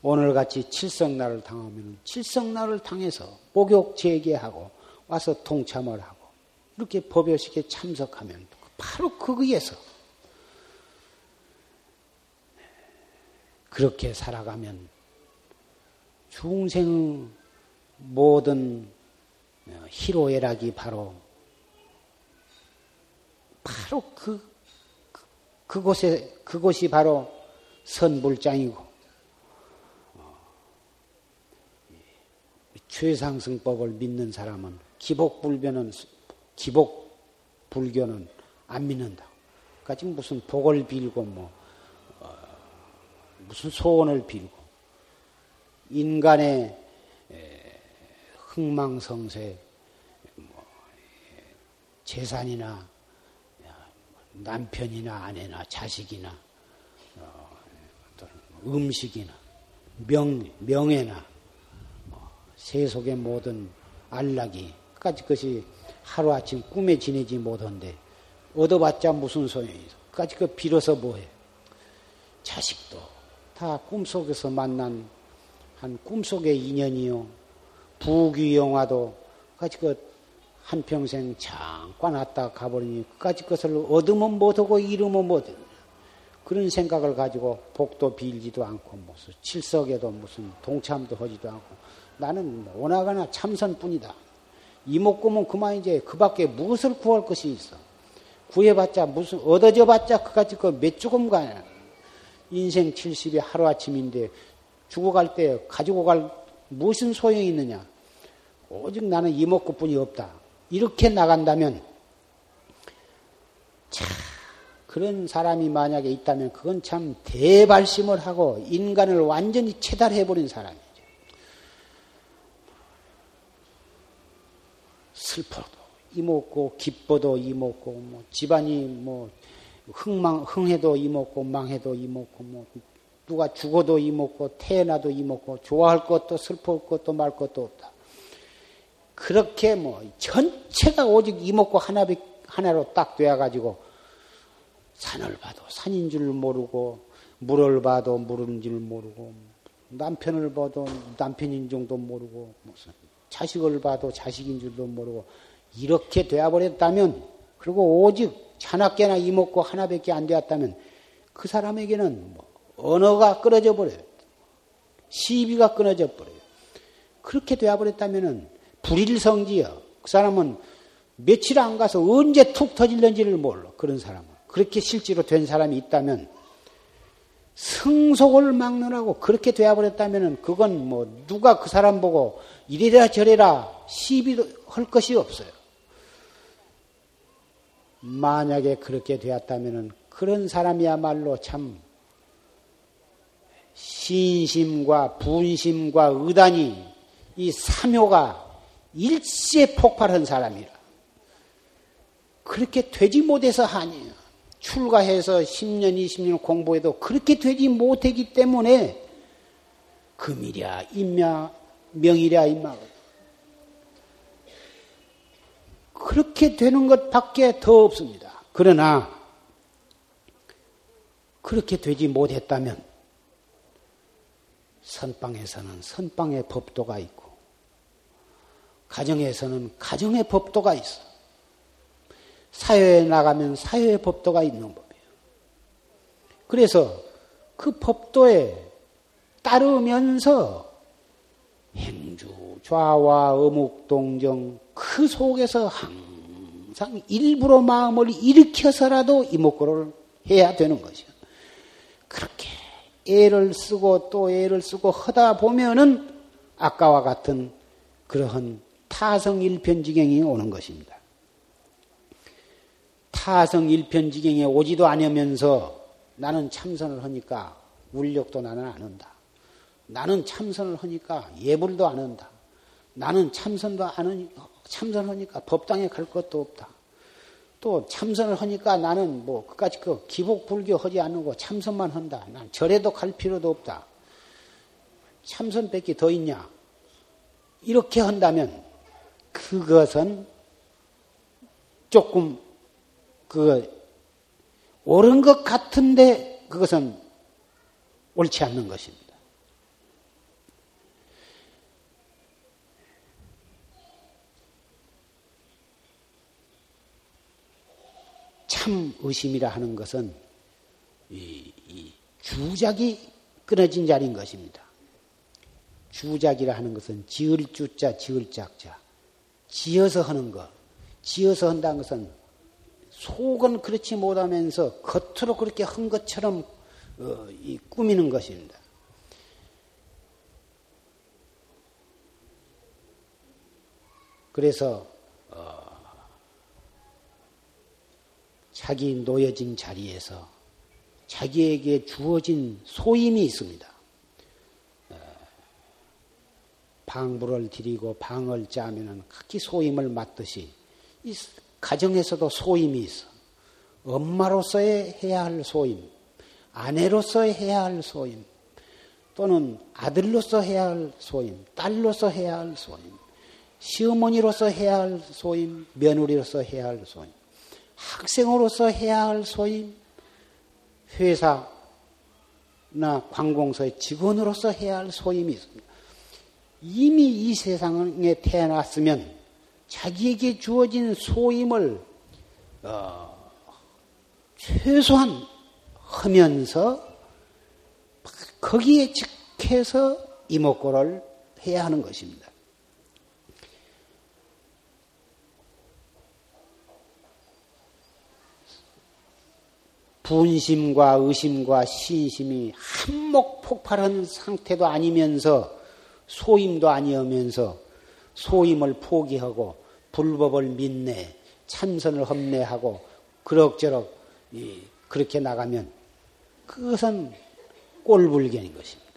오늘같이 칠성날을 당하면 칠성날을 당해서 목욕 재개하고 와서 동참을 하고 이렇게 법요식에 참석하면 바로 거기에서 그렇게 살아가면 중생의 모든 희로애락이 바로 바로 그, 그 그곳에 그곳이 바로 선불장이고 최상승법을 믿는 사람은 기복불변은 기복 불교는 안 믿는다. 그러니까 지금 무슨 복을 빌고 뭐 어, 무슨 소원을 빌고 인간의 흥망성쇠 뭐 재산이나 남편이나 아내나 자식이나 어, 음식이나 명 명예나 뭐 세속의 모든 안락이 까지 것이 하루아침 꿈에 지내지 못한데 얻어봤자 무슨 소용이. 까지 그 빌어서 뭐해. 자식도 다 꿈속에서 만난 한 꿈속의 인연이요. 부귀영화도 까지 그 한평생 잠깐 왔다 가버리니 그까지 것을 얻으면 못하고 잃으면 못해. 그런 생각을 가지고 복도 빌지도 않고 무슨 칠석에도 무슨 동참도 하지도 않고 나는 오나가나 참선뿐이다. 이목구면 그만 이제 그 밖에 무엇을 구할 것이 있어. 구해봤자 무슨, 얻어져 봤자 그까지 그 몇 조금 가냐. 인생 70이 하루아침인데 죽어갈 때 가지고 갈 무슨 소용이 있느냐. 오직 나는 이목구뿐이 없다. 이렇게 나간다면, 자, 그런 사람이 만약에 있다면 그건 참 대발심을 하고 인간을 완전히 체달해버린 사람이에요. 슬퍼도 이먹고 기뻐도 이먹고 뭐 집안이 뭐 흥망 흥해도 이먹고 망해도 이먹고 뭐 누가 죽어도 이먹고 태어나도 이먹고 좋아할 것도 슬퍼할 것도 말 것도 없다. 그렇게 뭐 전체가 오직 하나 하나로 딱 되어 가지고 산을 봐도 산인 줄 모르고 물을 봐도 물인 줄 모르고 남편을 봐도 남편인 정도 모르고 무슨 자식을 봐도 자식인 줄도 모르고 이렇게 되어버렸다면 그리고 오직 자나깨나 이먹고 하나밖에 안 되었다면 그 사람에게는 뭐 언어가 끊어져 버려요. 시비가 끊어져 버려요. 그렇게 되어버렸다면은 불일성지여. 그 사람은 며칠 안 가서 언제 툭 터질는지를 몰라. 그런 사람은. 그렇게 실제로 된 사람이 있다면 성속을 막느라고 그렇게 되어버렸다면은 그건 뭐 누가 그 사람 보고 이래라 저래라 시비도 할 것이 없어요. 만약에 그렇게 되었다면은 그런 사람이야말로 참 신심과 분심과 의단이 이 사묘가 일시에 폭발한 사람이라. 그렇게 되지 못해서 아니에요. 출가해서 10년, 20년 공부해도 그렇게 되지 못했기 때문에 금이랴, 임야, 명이랴, 임마. 그렇게 되는 것 밖에 더 없습니다. 그러나, 그렇게 되지 못했다면, 선방에서는 선방의 법도가 있고, 가정에서는 가정의 법도가 있어. 사회에 나가면 사회의 법도가 있는 법이에요. 그래서 그 법도에 따르면서 행주, 좌와 어묵, 동정 그 속에서 항상 일부러 마음을 일으켜서라도 이목구를 해야 되는 것이요. 그렇게 애를 쓰고 또 애를 쓰고 하다 보면은 아까와 같은 그러한 타성일편지경이 오는 것입니다. 타성일편지경에 오지도 않으면서 나는 참선을 하니까 울력도 나는 안 한다. 나는 참선을 하니까 예불도 안 한다. 나는 참선도 안 하니까, 참선하니까 법당에 갈 것도 없다. 또 참선을 하니까 나는 뭐 그까지 그 기복 불교 하지 않고 참선만 한다. 난 절에도 갈 필요도 없다. 참선밖에 더 있냐? 이렇게 한다면 그것은 조금 그 옳은 것 같은데 그것은 옳지 않는 것입니다. 참 의심이라 하는 것은 이, 이 주작이 끊어진 자리인 것입니다. 주작이라 하는 것은 지을 주자, 지을 짝자. 지어서 하는 것. 지어서 한다는 것은 속은 그렇지 못하면서 겉으로 그렇게 한 것처럼 어, 꾸미는 것입니다. 그래서 자기 놓여진 자리에서 자기에게 주어진 소임이 있습니다. 어, 방부를 드리고 방을 짜면은 각기 소임을 맡듯이 이 가정에서도 소임이 있어. 엄마로서의 해야 할 소임, 아내로서의 해야 할 소임, 또는 아들로서 해야 할 소임, 딸로서 해야 할 소임, 시어머니로서 해야 할 소임, 며느리로서 해야 할 소임. 학생으로서 해야 할 소임, 회사나 관공서의 직원으로서 해야 할 소임이 있습니다. 이미 이 세상에 태어났으면 자기에게 주어진 소임을 어, 최소한 하면서 거기에 즉해서 이목구를 해야 하는 것입니다. 분심과 의심과 신심이 한몫 폭발한 상태도 아니면서 소임도 아니면서 소임을 포기하고 불법을 믿네 참선을 험내하고 그럭저럭 그렇게 나가면 그것은 꼴불견인 것입니다.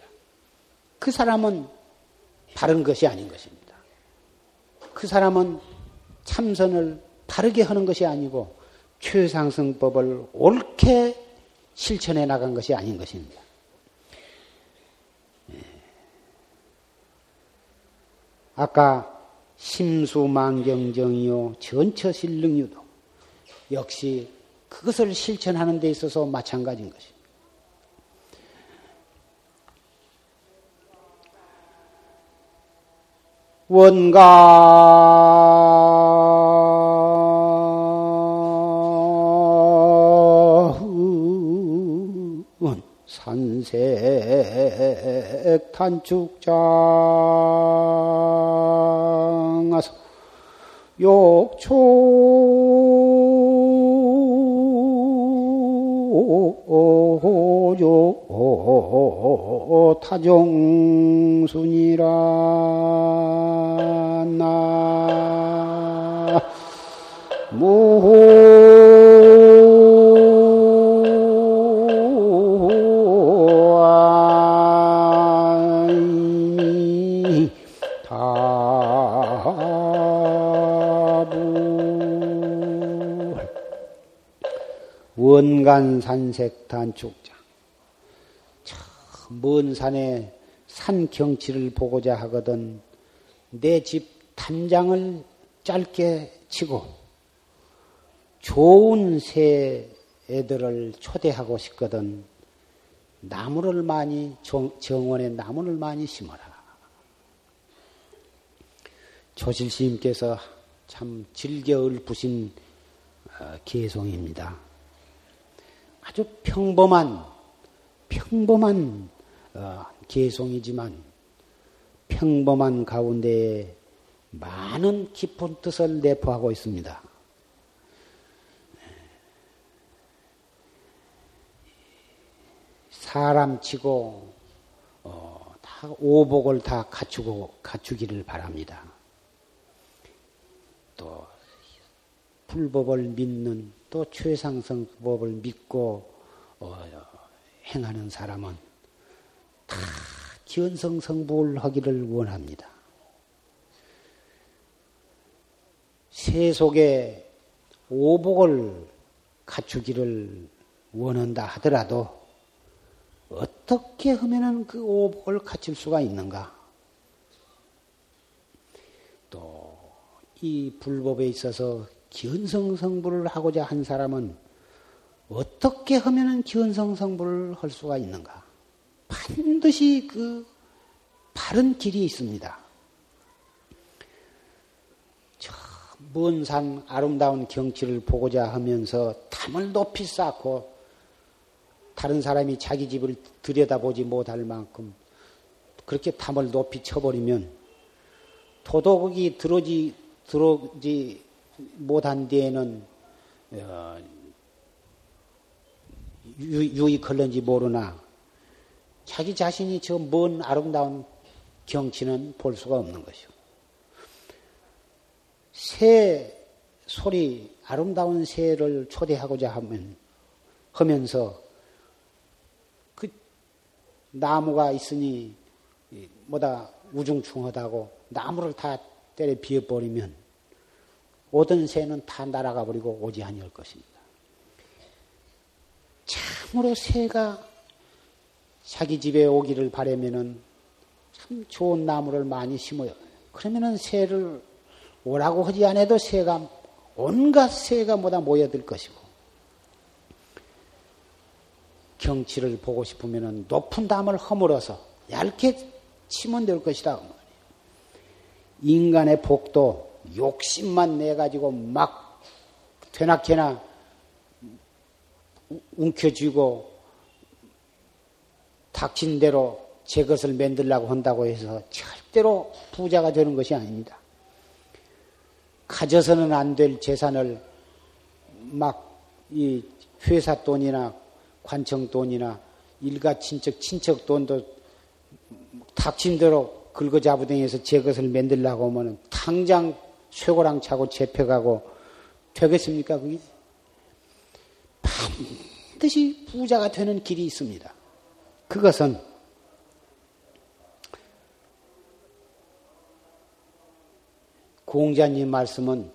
그 사람은 바른 것이 아닌 것입니다. 그 사람은 참선을 바르게 하는 것이 아니고 최상승법을 옳게 실천해 나간 것이 아닌 것입니다. 아까 심수망경정이요 전처실능유도 역시 그것을 실천하는 데 있어서 마찬가지인 것입니다. 원가 산색 단축장아서 욕초조 타종순이라 나 원간산색 단축장. 먼 산에 산 경치를 보고자 하거든 내 집 단장을 짧게 치고 좋은 새 애들을 초대하고 싶거든 나무를 많이 정원에 나무를 많이 심어라. 조실스님께서 참 즐겨 읊으신 어, 개송입니다. 아주 평범한 평범한 어, 개송이지만 평범한 가운데 많은 깊은 뜻을 내포하고 있습니다. 사람 치고 어, 다 오복을 다 갖추고 갖추기를 바랍니다. 또 불법을 믿는 또 최상승법을 믿고 어, 행하는 사람은 다 기원성 성불 하기를 원합니다. 세속에 오복을 갖추기를 원한다 하더라도 어떻게 하면은 그 오복을 갖출 수가 있는가? 또 이 불법에 있어서 기원성성불을 하고자 한 사람은 어떻게 하면은 기원성성불을 할 수가 있는가? 반드시 그 바른 길이 있습니다. 먼산 아름다운 경치를 보고자 하면서 탐을 높이 쌓고 다른 사람이 자기 집을 들여다보지 못할 만큼 그렇게 탐을 높이 쳐버리면 도덕이 들어지 들어오지 못한 뒤에는 어, 유 익할는지 모르나 자기 자신이 저 먼 아름다운 경치는 볼 수가 없는 것이오. 새 소리, 아름다운 새를 초대하고자 하면, 하면서 그 나무가 있으니 뭐다 우중충하다고 나무를 다 때려 비워버리면 오던 새는 다 날아가 버리고 오지 아니할 것입니다. 참으로 새가 자기 집에 오기를 바라면은 참 좋은 나무를 많이 심어요. 그러면은 새를 오라고 하지 않아도 새가 온갖 새가 뭐다 모여들 것이고 경치를 보고 싶으면은 높은 담을 허물어서 얇게 치면 될 것이다. 인간의 복도 욕심만 내 가지고 막 되나케나 움켜쥐고 닥친 대로 제 것을 만들라고 한다고 해서 절대로 부자가 되는 것이 아닙니다. 가져서는 안 될 재산을 막 이 회사 돈이나 관청 돈이나 일가 친척 친척 돈도 닥친 대로 긁어잡으등해서 제 것을 만들라고 하면 당장 쇠고랑 차고 재펴가고 되겠습니까? 그게 반드시 부자가 되는 길이 있습니다. 그것은 공자님 말씀은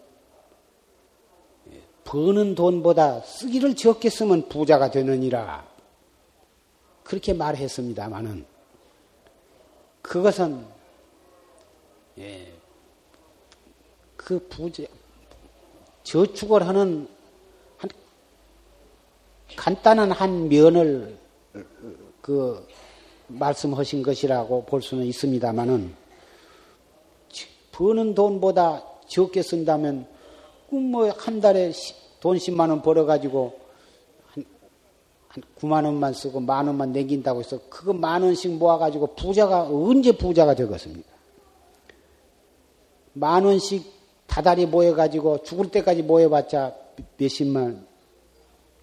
버는 돈보다 쓰기를 적게 쓰면 부자가 되느니라. 그렇게 말했습니다마는 그것은 예, 그 부자 저축을 하는 한 간단한 한 면을 그 말씀하신 것이라고 볼 수는 있습니다만은 버는 돈보다 적게 쓴다면 그 뭐한 달에 돈 10만 원 벌어가지고 한 9만 원만 쓰고 만 원만 내긴다고 해서 그거 만 원씩 모아가지고 부자가 언제 부자가 되겠습니까? 만 원씩 다달이 모여가지고 죽을 때까지 모여봤자 몇십만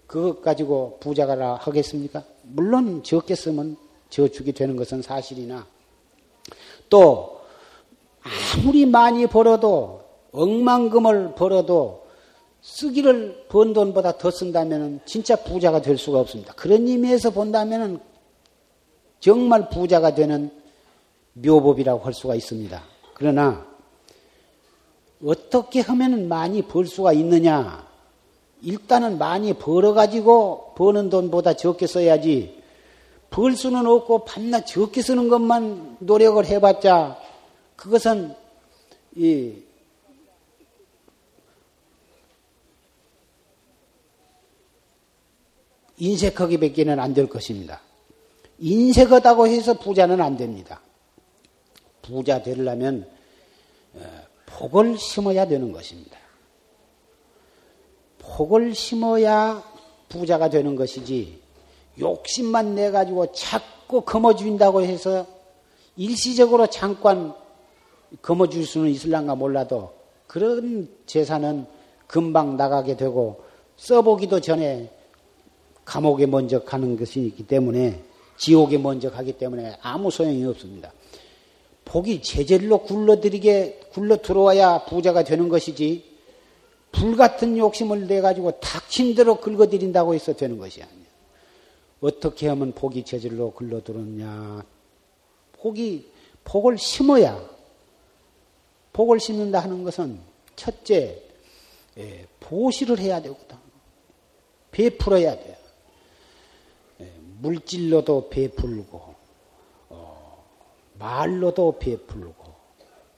그것 가지고 부자가 하겠습니까? 물론 적게 쓰면 저축이 되는 것은 사실이나 또 아무리 많이 벌어도 억만금을 벌어도 쓰기를 번 돈보다 더 쓴다면 진짜 부자가 될 수가 없습니다. 그런 의미에서 본다면 정말 부자가 되는 묘법이라고 할 수가 있습니다. 그러나 어떻게 하면 많이 벌 수가 있느냐? 일단은 많이 벌어가지고 버는 돈보다 적게 써야지 벌 수는 없고 밤낮 적게 쓰는 것만 노력을 해봤자 그것은 이 인색하기밖에는 안 될 것입니다. 인색하다고 해서 부자는 안 됩니다. 부자 되려면 어, 복을 심어야 되는 것입니다. 복을 심어야 부자가 되는 것이지 욕심만 내 가지고 자꾸 거머쥔다고 해서 일시적으로 잠깐 거머쥘 수는 있을란가 몰라도 그런 재산은 금방 나가게 되고 써보기도 전에 감옥에 먼저 가는 것이기 때문에 지옥에 먼저 가기 때문에 아무 소용이 없습니다. 복이 제절로 굴러들이게 굴러 들어와야 부자가 되는 것이지 불 같은 욕심을 내 가지고 닥친 대로 긁어들인다고 해서 되는 것이 아니에요. 어떻게 하면 복이 제절로 굴러 들었냐? 복이 복을 심어야 복을 심는다 하는 것은 첫째 예, 보시를 해야 되거든. 베풀어야 돼요. 물질로도 베풀고 어, 말로도 베풀고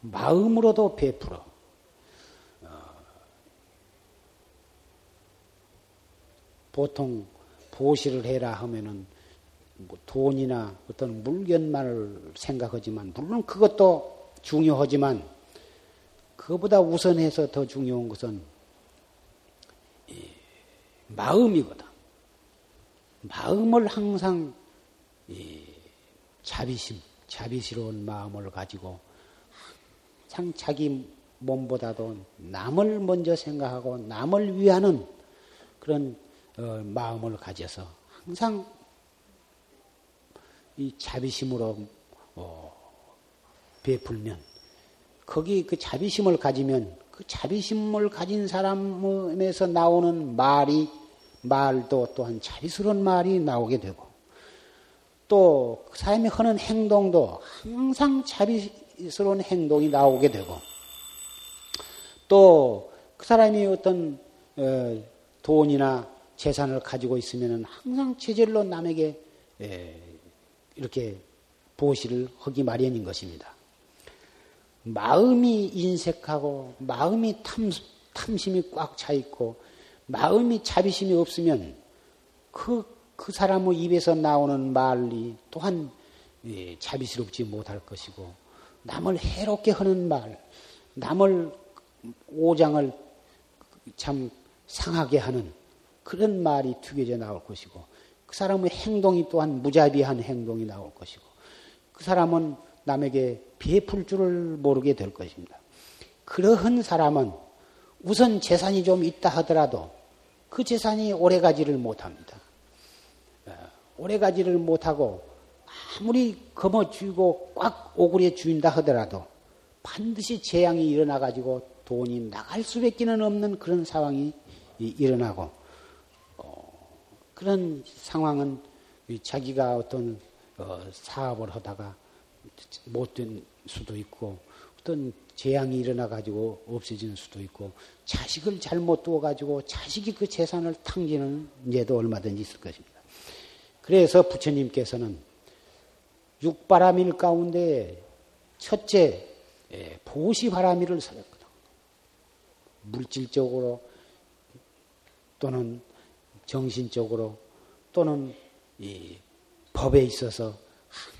마음으로도 베풀어. 어, 보통 보시를 해라 하면은 뭐 돈이나 어떤 물건만을 생각하지만 물론 그것도 중요하지만 그보다 우선해서 더 중요한 것은 마음이거든. 마음을 항상 자비심, 자비스러운 마음을 가지고 항상 자기 몸보다도 남을 먼저 생각하고 남을 위하는 그런 어, 마음을 가져서 항상 이 자비심으로 어, 베풀면 거기 그 자비심을 가지면 그 자비심을 가진 사람에서 나오는 말이 말도 또한 자비스러운 말이 나오게 되고 또그 사람이 하는 행동도 항상 자비스러운 행동이 나오게 되고 또 그 사람이 어떤 어, 돈이나 재산을 가지고 있으면 항상 체질로 남에게 이렇게 보시를 하기 마련인 것입니다. 마음이 인색하고 마음이 탐, 탐심이 꽉 차 있고 마음이 자비심이 없으면 그, 그 사람의 입에서 나오는 말이 또한 예, 자비스럽지 못할 것이고 남을 해롭게 하는 말, 남을 오장을 참 상하게 하는 그런 말이 투겨져 나올 것이고 그 사람의 행동이 또한 무자비한 행동이 나올 것이고 그 사람은 남에게 베풀 줄을 모르게 될 것입니다. 그러한 사람은 우선 재산이 좀 있다 하더라도 그 재산이 오래 가지를 못합니다. 어, 오래가지를 못하고 아무리 검어 쥐고 꽉 오그려 주인다 하더라도 반드시 재앙이 일어나가지고 돈이 나갈 수밖에 없는 그런 상황이 일어나고 어, 그런 상황은 자기가 어떤 어, 사업을 하다가 못된 수도 있고 어떤 재앙이 일어나 가지고 없어지는 수도 있고 자식을 잘못 두어 가지고 자식이 그 재산을 탕지는 예도 얼마든지 있을 것입니다. 그래서 부처님께서는 육바라밀 가운데 첫째 예, 보시바라밀을 설했거든. 물질적으로 또는 정신적으로 또는 이 법에 있어서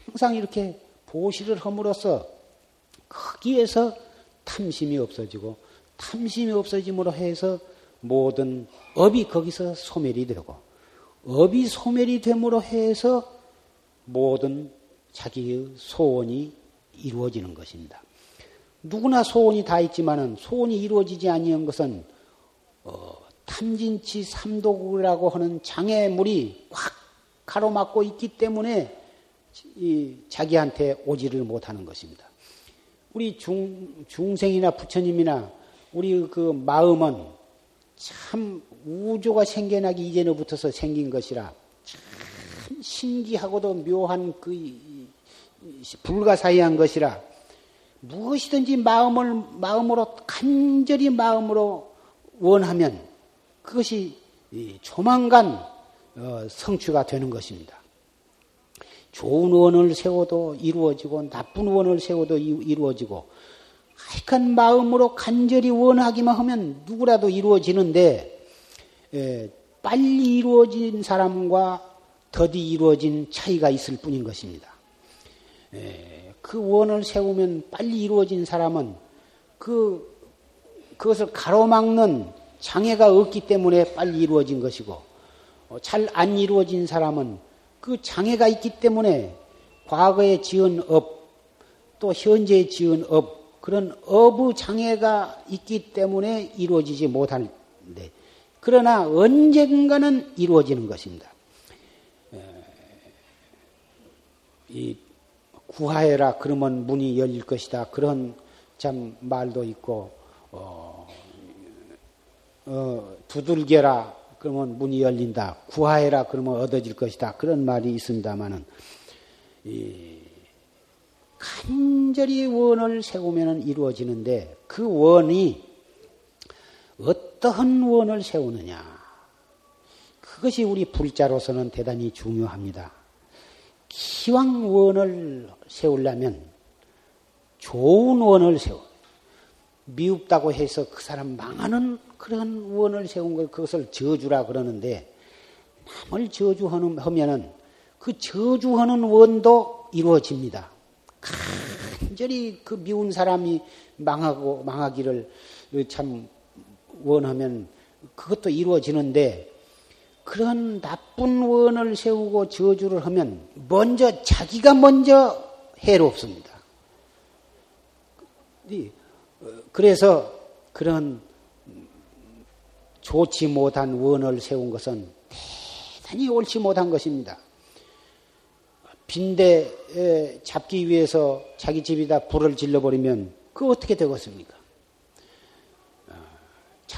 항상 이렇게 보시를 함으로써 거기에서 탐심이 없어지고 탐심이 없어짐으로 해서 모든 업이 거기서 소멸이 되고 업이 소멸이 됨으로 해서 모든 자기의 소원이 이루어지는 것입니다. 누구나 소원이 다 있지만은 소원이 이루어지지 아니한 것은 어, 탐진치 삼독이라고 하는 장애물이 확 가로막고 있기 때문에 자기한테 오지를 못하는 것입니다. 우리 중, 중생이나 부처님이나 우리 그 마음은 참 우주가 생겨나기 이전부터서 생긴 것이라 참 신기하고도 묘한 그 불가사의한 것이라 무엇이든지 마음을 마음으로 간절히 마음으로 원하면 그것이 조만간 어, 성취가 되는 것입니다. 좋은 원을 세워도 이루어지고 나쁜 원을 세워도 이루어지고 하여간 마음으로 간절히 원하기만 하면 누구라도 이루어지는데 에, 빨리 이루어진 사람과 더디 이루어진 차이가 있을 뿐인 것입니다. 에, 그 원을 세우면 빨리 이루어진 사람은 그 그것을 가로막는 장애가 없기 때문에 빨리 이루어진 것이고 어, 잘안 이루어진 사람은 그 장애가 있기 때문에 과거에 지은 업, 또 현재에 지은 업, 그런 업의 장애가 있기 때문에 이루어지지 못하는데, 그러나 언젠가는 이루어지는 것입니다. 이 구하해라 그러면 문이 열릴 것이다. 그런 참 말도 있고, 어, 어, 두들겨라 그러면 문이 열린다. 구하해라 그러면 얻어질 것이다. 그런 말이 있습니다만은 간절히 원을 세우면 이루어지는데 그 원이 어 떠한 원을 세우느냐. 그것이 우리 불자로서는 대단히 중요합니다. 기왕 원을 세우려면 좋은 원을 세워. 미흡다고 해서 그 사람 망하는 그런 원을 세운 걸 그것을 저주라 그러는데 남을 저주하면은 그 저주하는 원도 이루어집니다. 간절히 그 미운 사람이 망하고 망하기를 참 원하면 그것도 이루어지는데 그런 나쁜 원을 세우고 저주를 하면 먼저 자기가 먼저 해롭습니다. 그래서 그런 좋지 못한 원을 세운 것은 대단히 옳지 못한 것입니다. 빈대 잡기 위해서 자기 집에다 불을 질러버리면 그 어떻게 되겠습니까?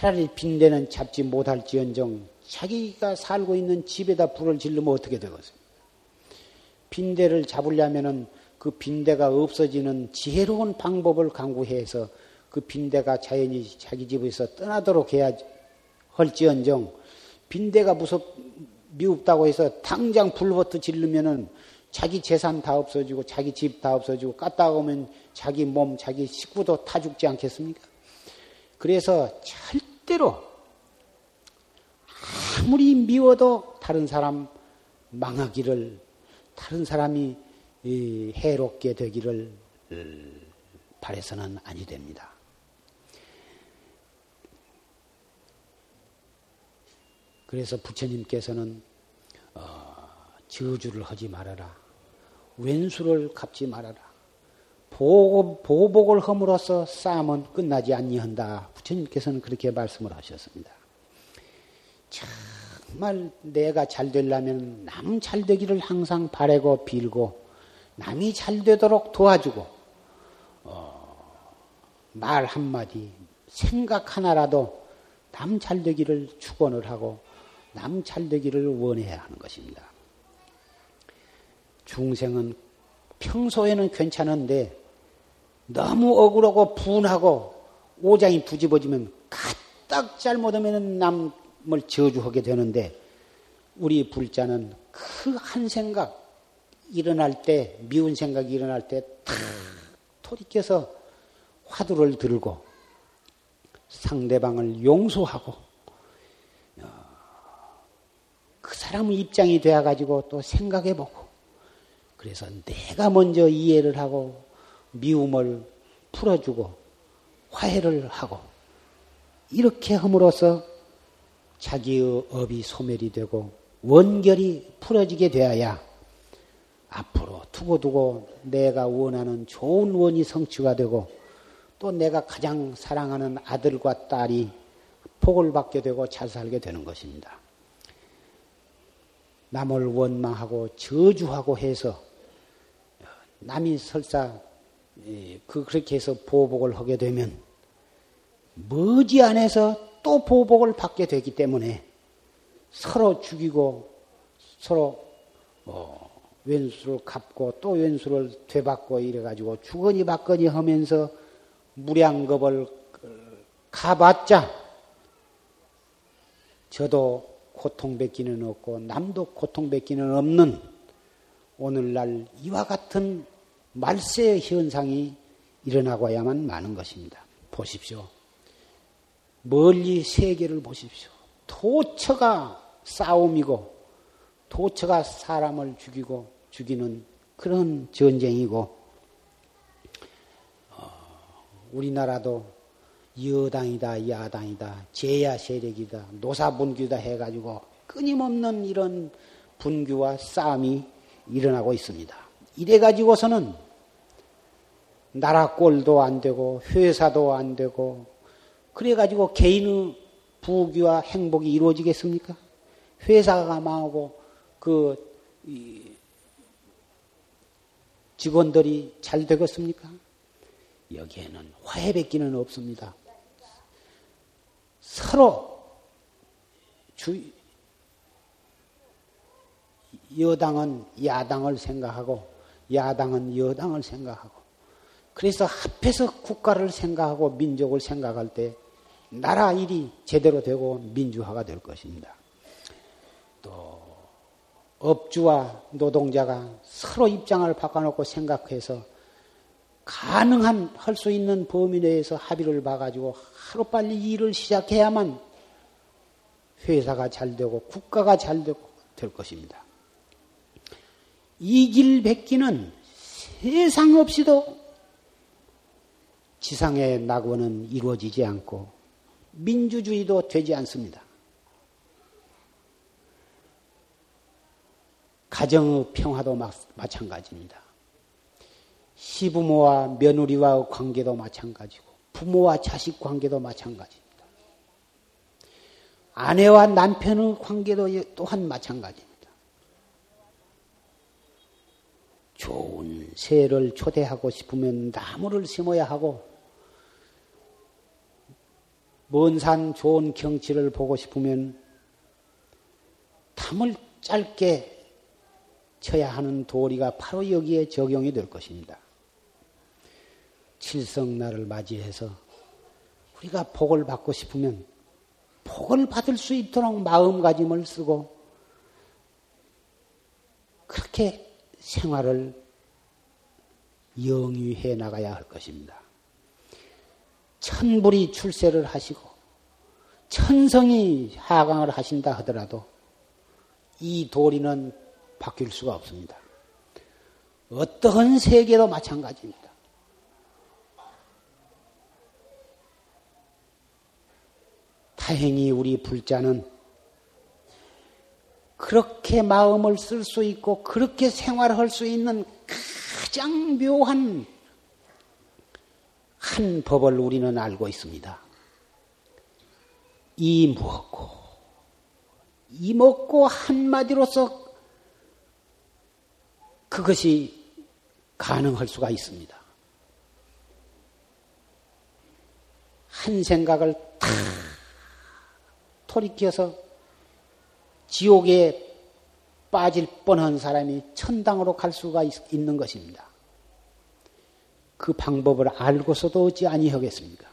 차라리 빈대는 잡지 못할지언정 자기가 살고 있는 집에다 불을 질르면 어떻게 되겠습니까? 빈대를 잡으려면은 그 빈대가 없어지는 지혜로운 방법을 강구해서 그 빈대가 자연히 자기 집에서 떠나도록 해야 할지언정 빈대가 무섭 미흡다고 해서 당장 불부터 질르면은 자기 재산 다 없어지고 자기 집 다 없어지고 깠다 오면 자기 몸 자기 식구도 타 죽지 않겠습니까? 그래서 절 대로 아무리 미워도 다른 사람 망하기를 다른 사람이 해롭게 되기를 바래서는 아니 됩니다. 그래서 부처님께서는 어, 저주를 하지 말아라. 왼수를 갚지 말아라. 보복, 보복을 함으로써 싸움은 끝나지 아니한다. 부처님께서는 그렇게 말씀을 하셨습니다. 정말 내가 잘 되려면 남 잘 되기를 항상 바라고 빌고 남이 잘 되도록 도와주고 어, 말 한마디 생각 하나라도 남 잘 되기를 축원을 하고 남 잘 되기를 원해야 하는 것입니다. 중생은 평소에는 괜찮은데 너무 억울하고 분하고 오장이 부집어지면 까딱 잘못하면 남을 저주하게 되는데 우리 불자는 그 한 생각 일어날 때 미운 생각이 일어날 때 탁 돌이켜서 화두를 들고 상대방을 용서하고 그 사람 입장이 되어 가지고 또 생각해 보고, 그래서 내가 먼저 이해를 하고, 미움을 풀어주고, 화해를 하고, 이렇게 함으로써 자기의 업이 소멸이 되고, 원결이 풀어지게 되어야 앞으로 두고두고 내가 원하는 좋은 원이 성취가 되고 또 내가 가장 사랑하는 아들과 딸이 복을 받게 되고 잘 살게 되는 것입니다. 남을 원망하고 저주하고 해서 남이 설사 그 그렇게 해서 보복을 하게 되면 머지 안에서 또 보복을 받게 되기 때문에 서로 죽이고 서로 어, 왼수를 갚고 또 왼수를 되받고 이래가지고 주거니 받거니 하면서 무량겁을 가봤자 저도 고통받기는 없고 남도 고통받기는 없는 오늘날 이와 같은 말세 현상이 일어나고야만 많은 것입니다. 보십시오. 멀리 세계를 보십시오. 도처가 싸움이고 도처가 사람을 죽이고 죽이는 그런 전쟁이고 어, 우리나라도 여당이다 야당이다 제야 세력이다 노사분규다 해가지고 끊임없는 이런 분규와 싸움이 일어나고 있습니다. 이래 가지고서는 나라 꼴도 안 되고 회사도 안 되고 그래 가지고 개인의 부귀와 행복이 이루어지겠습니까? 회사가 망하고 그 직원들이 잘 되겠습니까? 여기에는 화해밖기는 없습니다. 서로 주, 여당은 야당을 생각하고 야당은 여당을 생각하고 그래서 합해서 국가를 생각하고 민족을 생각할 때 나라 일이 제대로 되고 민주화가 될 것입니다. 또 업주와 노동자가 서로 입장을 바꿔놓고 생각해서 가능한 할 수 있는 범위 내에서 합의를 봐가지고 하루빨리 일을 시작해야만 회사가 잘 되고 국가가 잘 될 것입니다. 이길 백기는 세상 없이도 지상의 낙원은 이루어지지 않고 민주주의도 되지 않습니다. 가정의 평화도 마찬가지입니다. 시부모와 며느리와 관계도 마찬가지고 부모와 자식 관계도 마찬가지입니다. 아내와 남편의 관계도 또한 마찬가지입니다. 좋은 새를 초대하고 싶으면 나무를 심어야 하고 먼 산 좋은 경치를 보고 싶으면 담을 짧게 쳐야 하는 도리가 바로 여기에 적용이 될 것입니다. 칠성날을 맞이해서 우리가 복을 받고 싶으면 복을 받을 수 있도록 마음가짐을 쓰고 그렇게 생활을 영위해 나가야 할 것입니다. 천불이 출세를 하시고 천성이 하강을 하신다 하더라도 이 도리는 바뀔 수가 없습니다. 어떠한 세계도 마찬가지입니다. 다행히 우리 불자는 그렇게 마음을 쓸 수 있고 그렇게 생활할 수 있는 가장 묘한 한 법을 우리는 알고 있습니다. 이 무엇고 이 먹고 한마디로서 그것이 가능할 수가 있습니다. 한 생각을 탁 돌이켜서 지옥에 빠질 뻔한 사람이 천당으로 갈 수가 있, 는 것입니다. 그 방법을 알고서도 어찌 아니하겠습니까?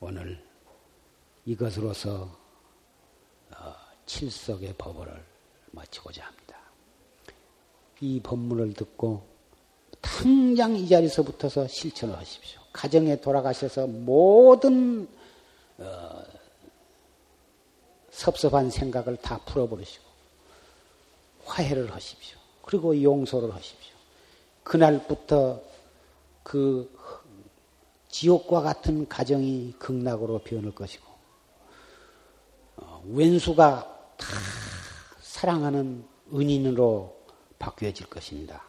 오늘 이것으로서 어, 칠석의 법을 마치고자 합니다. 이 법문을 듣고 당장 이 자리에서부터서 실천을 하십시오. 가정에 돌아가셔서 모든 어, 섭섭한 생각을 다 풀어버리시고 화해를 하십시오. 그리고 용서를 하십시오. 그날부터 그 지옥과 같은 가정이 극락으로 변할 것이고 왼수가 다 사랑하는 은인으로 바뀌어질 것입니다.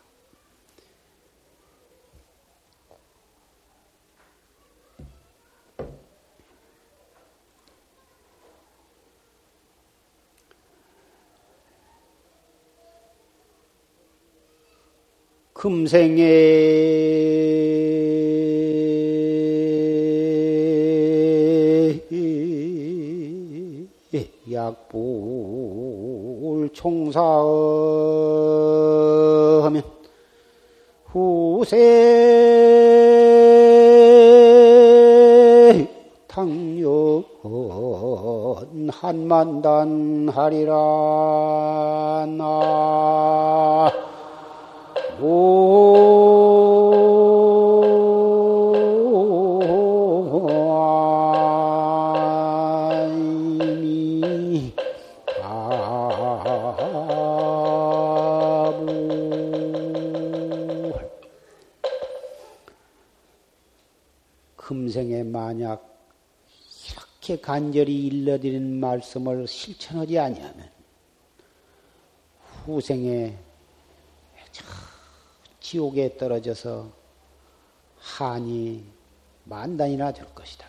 금생에 약불 총사하면 후세 당연 한만단 하리라 나 금생에 만약 이렇게 간절히 일러드린 말씀을 실천하지 아니하면 후생에 지옥에 떨어져서 한이 만단이나 될 것이다.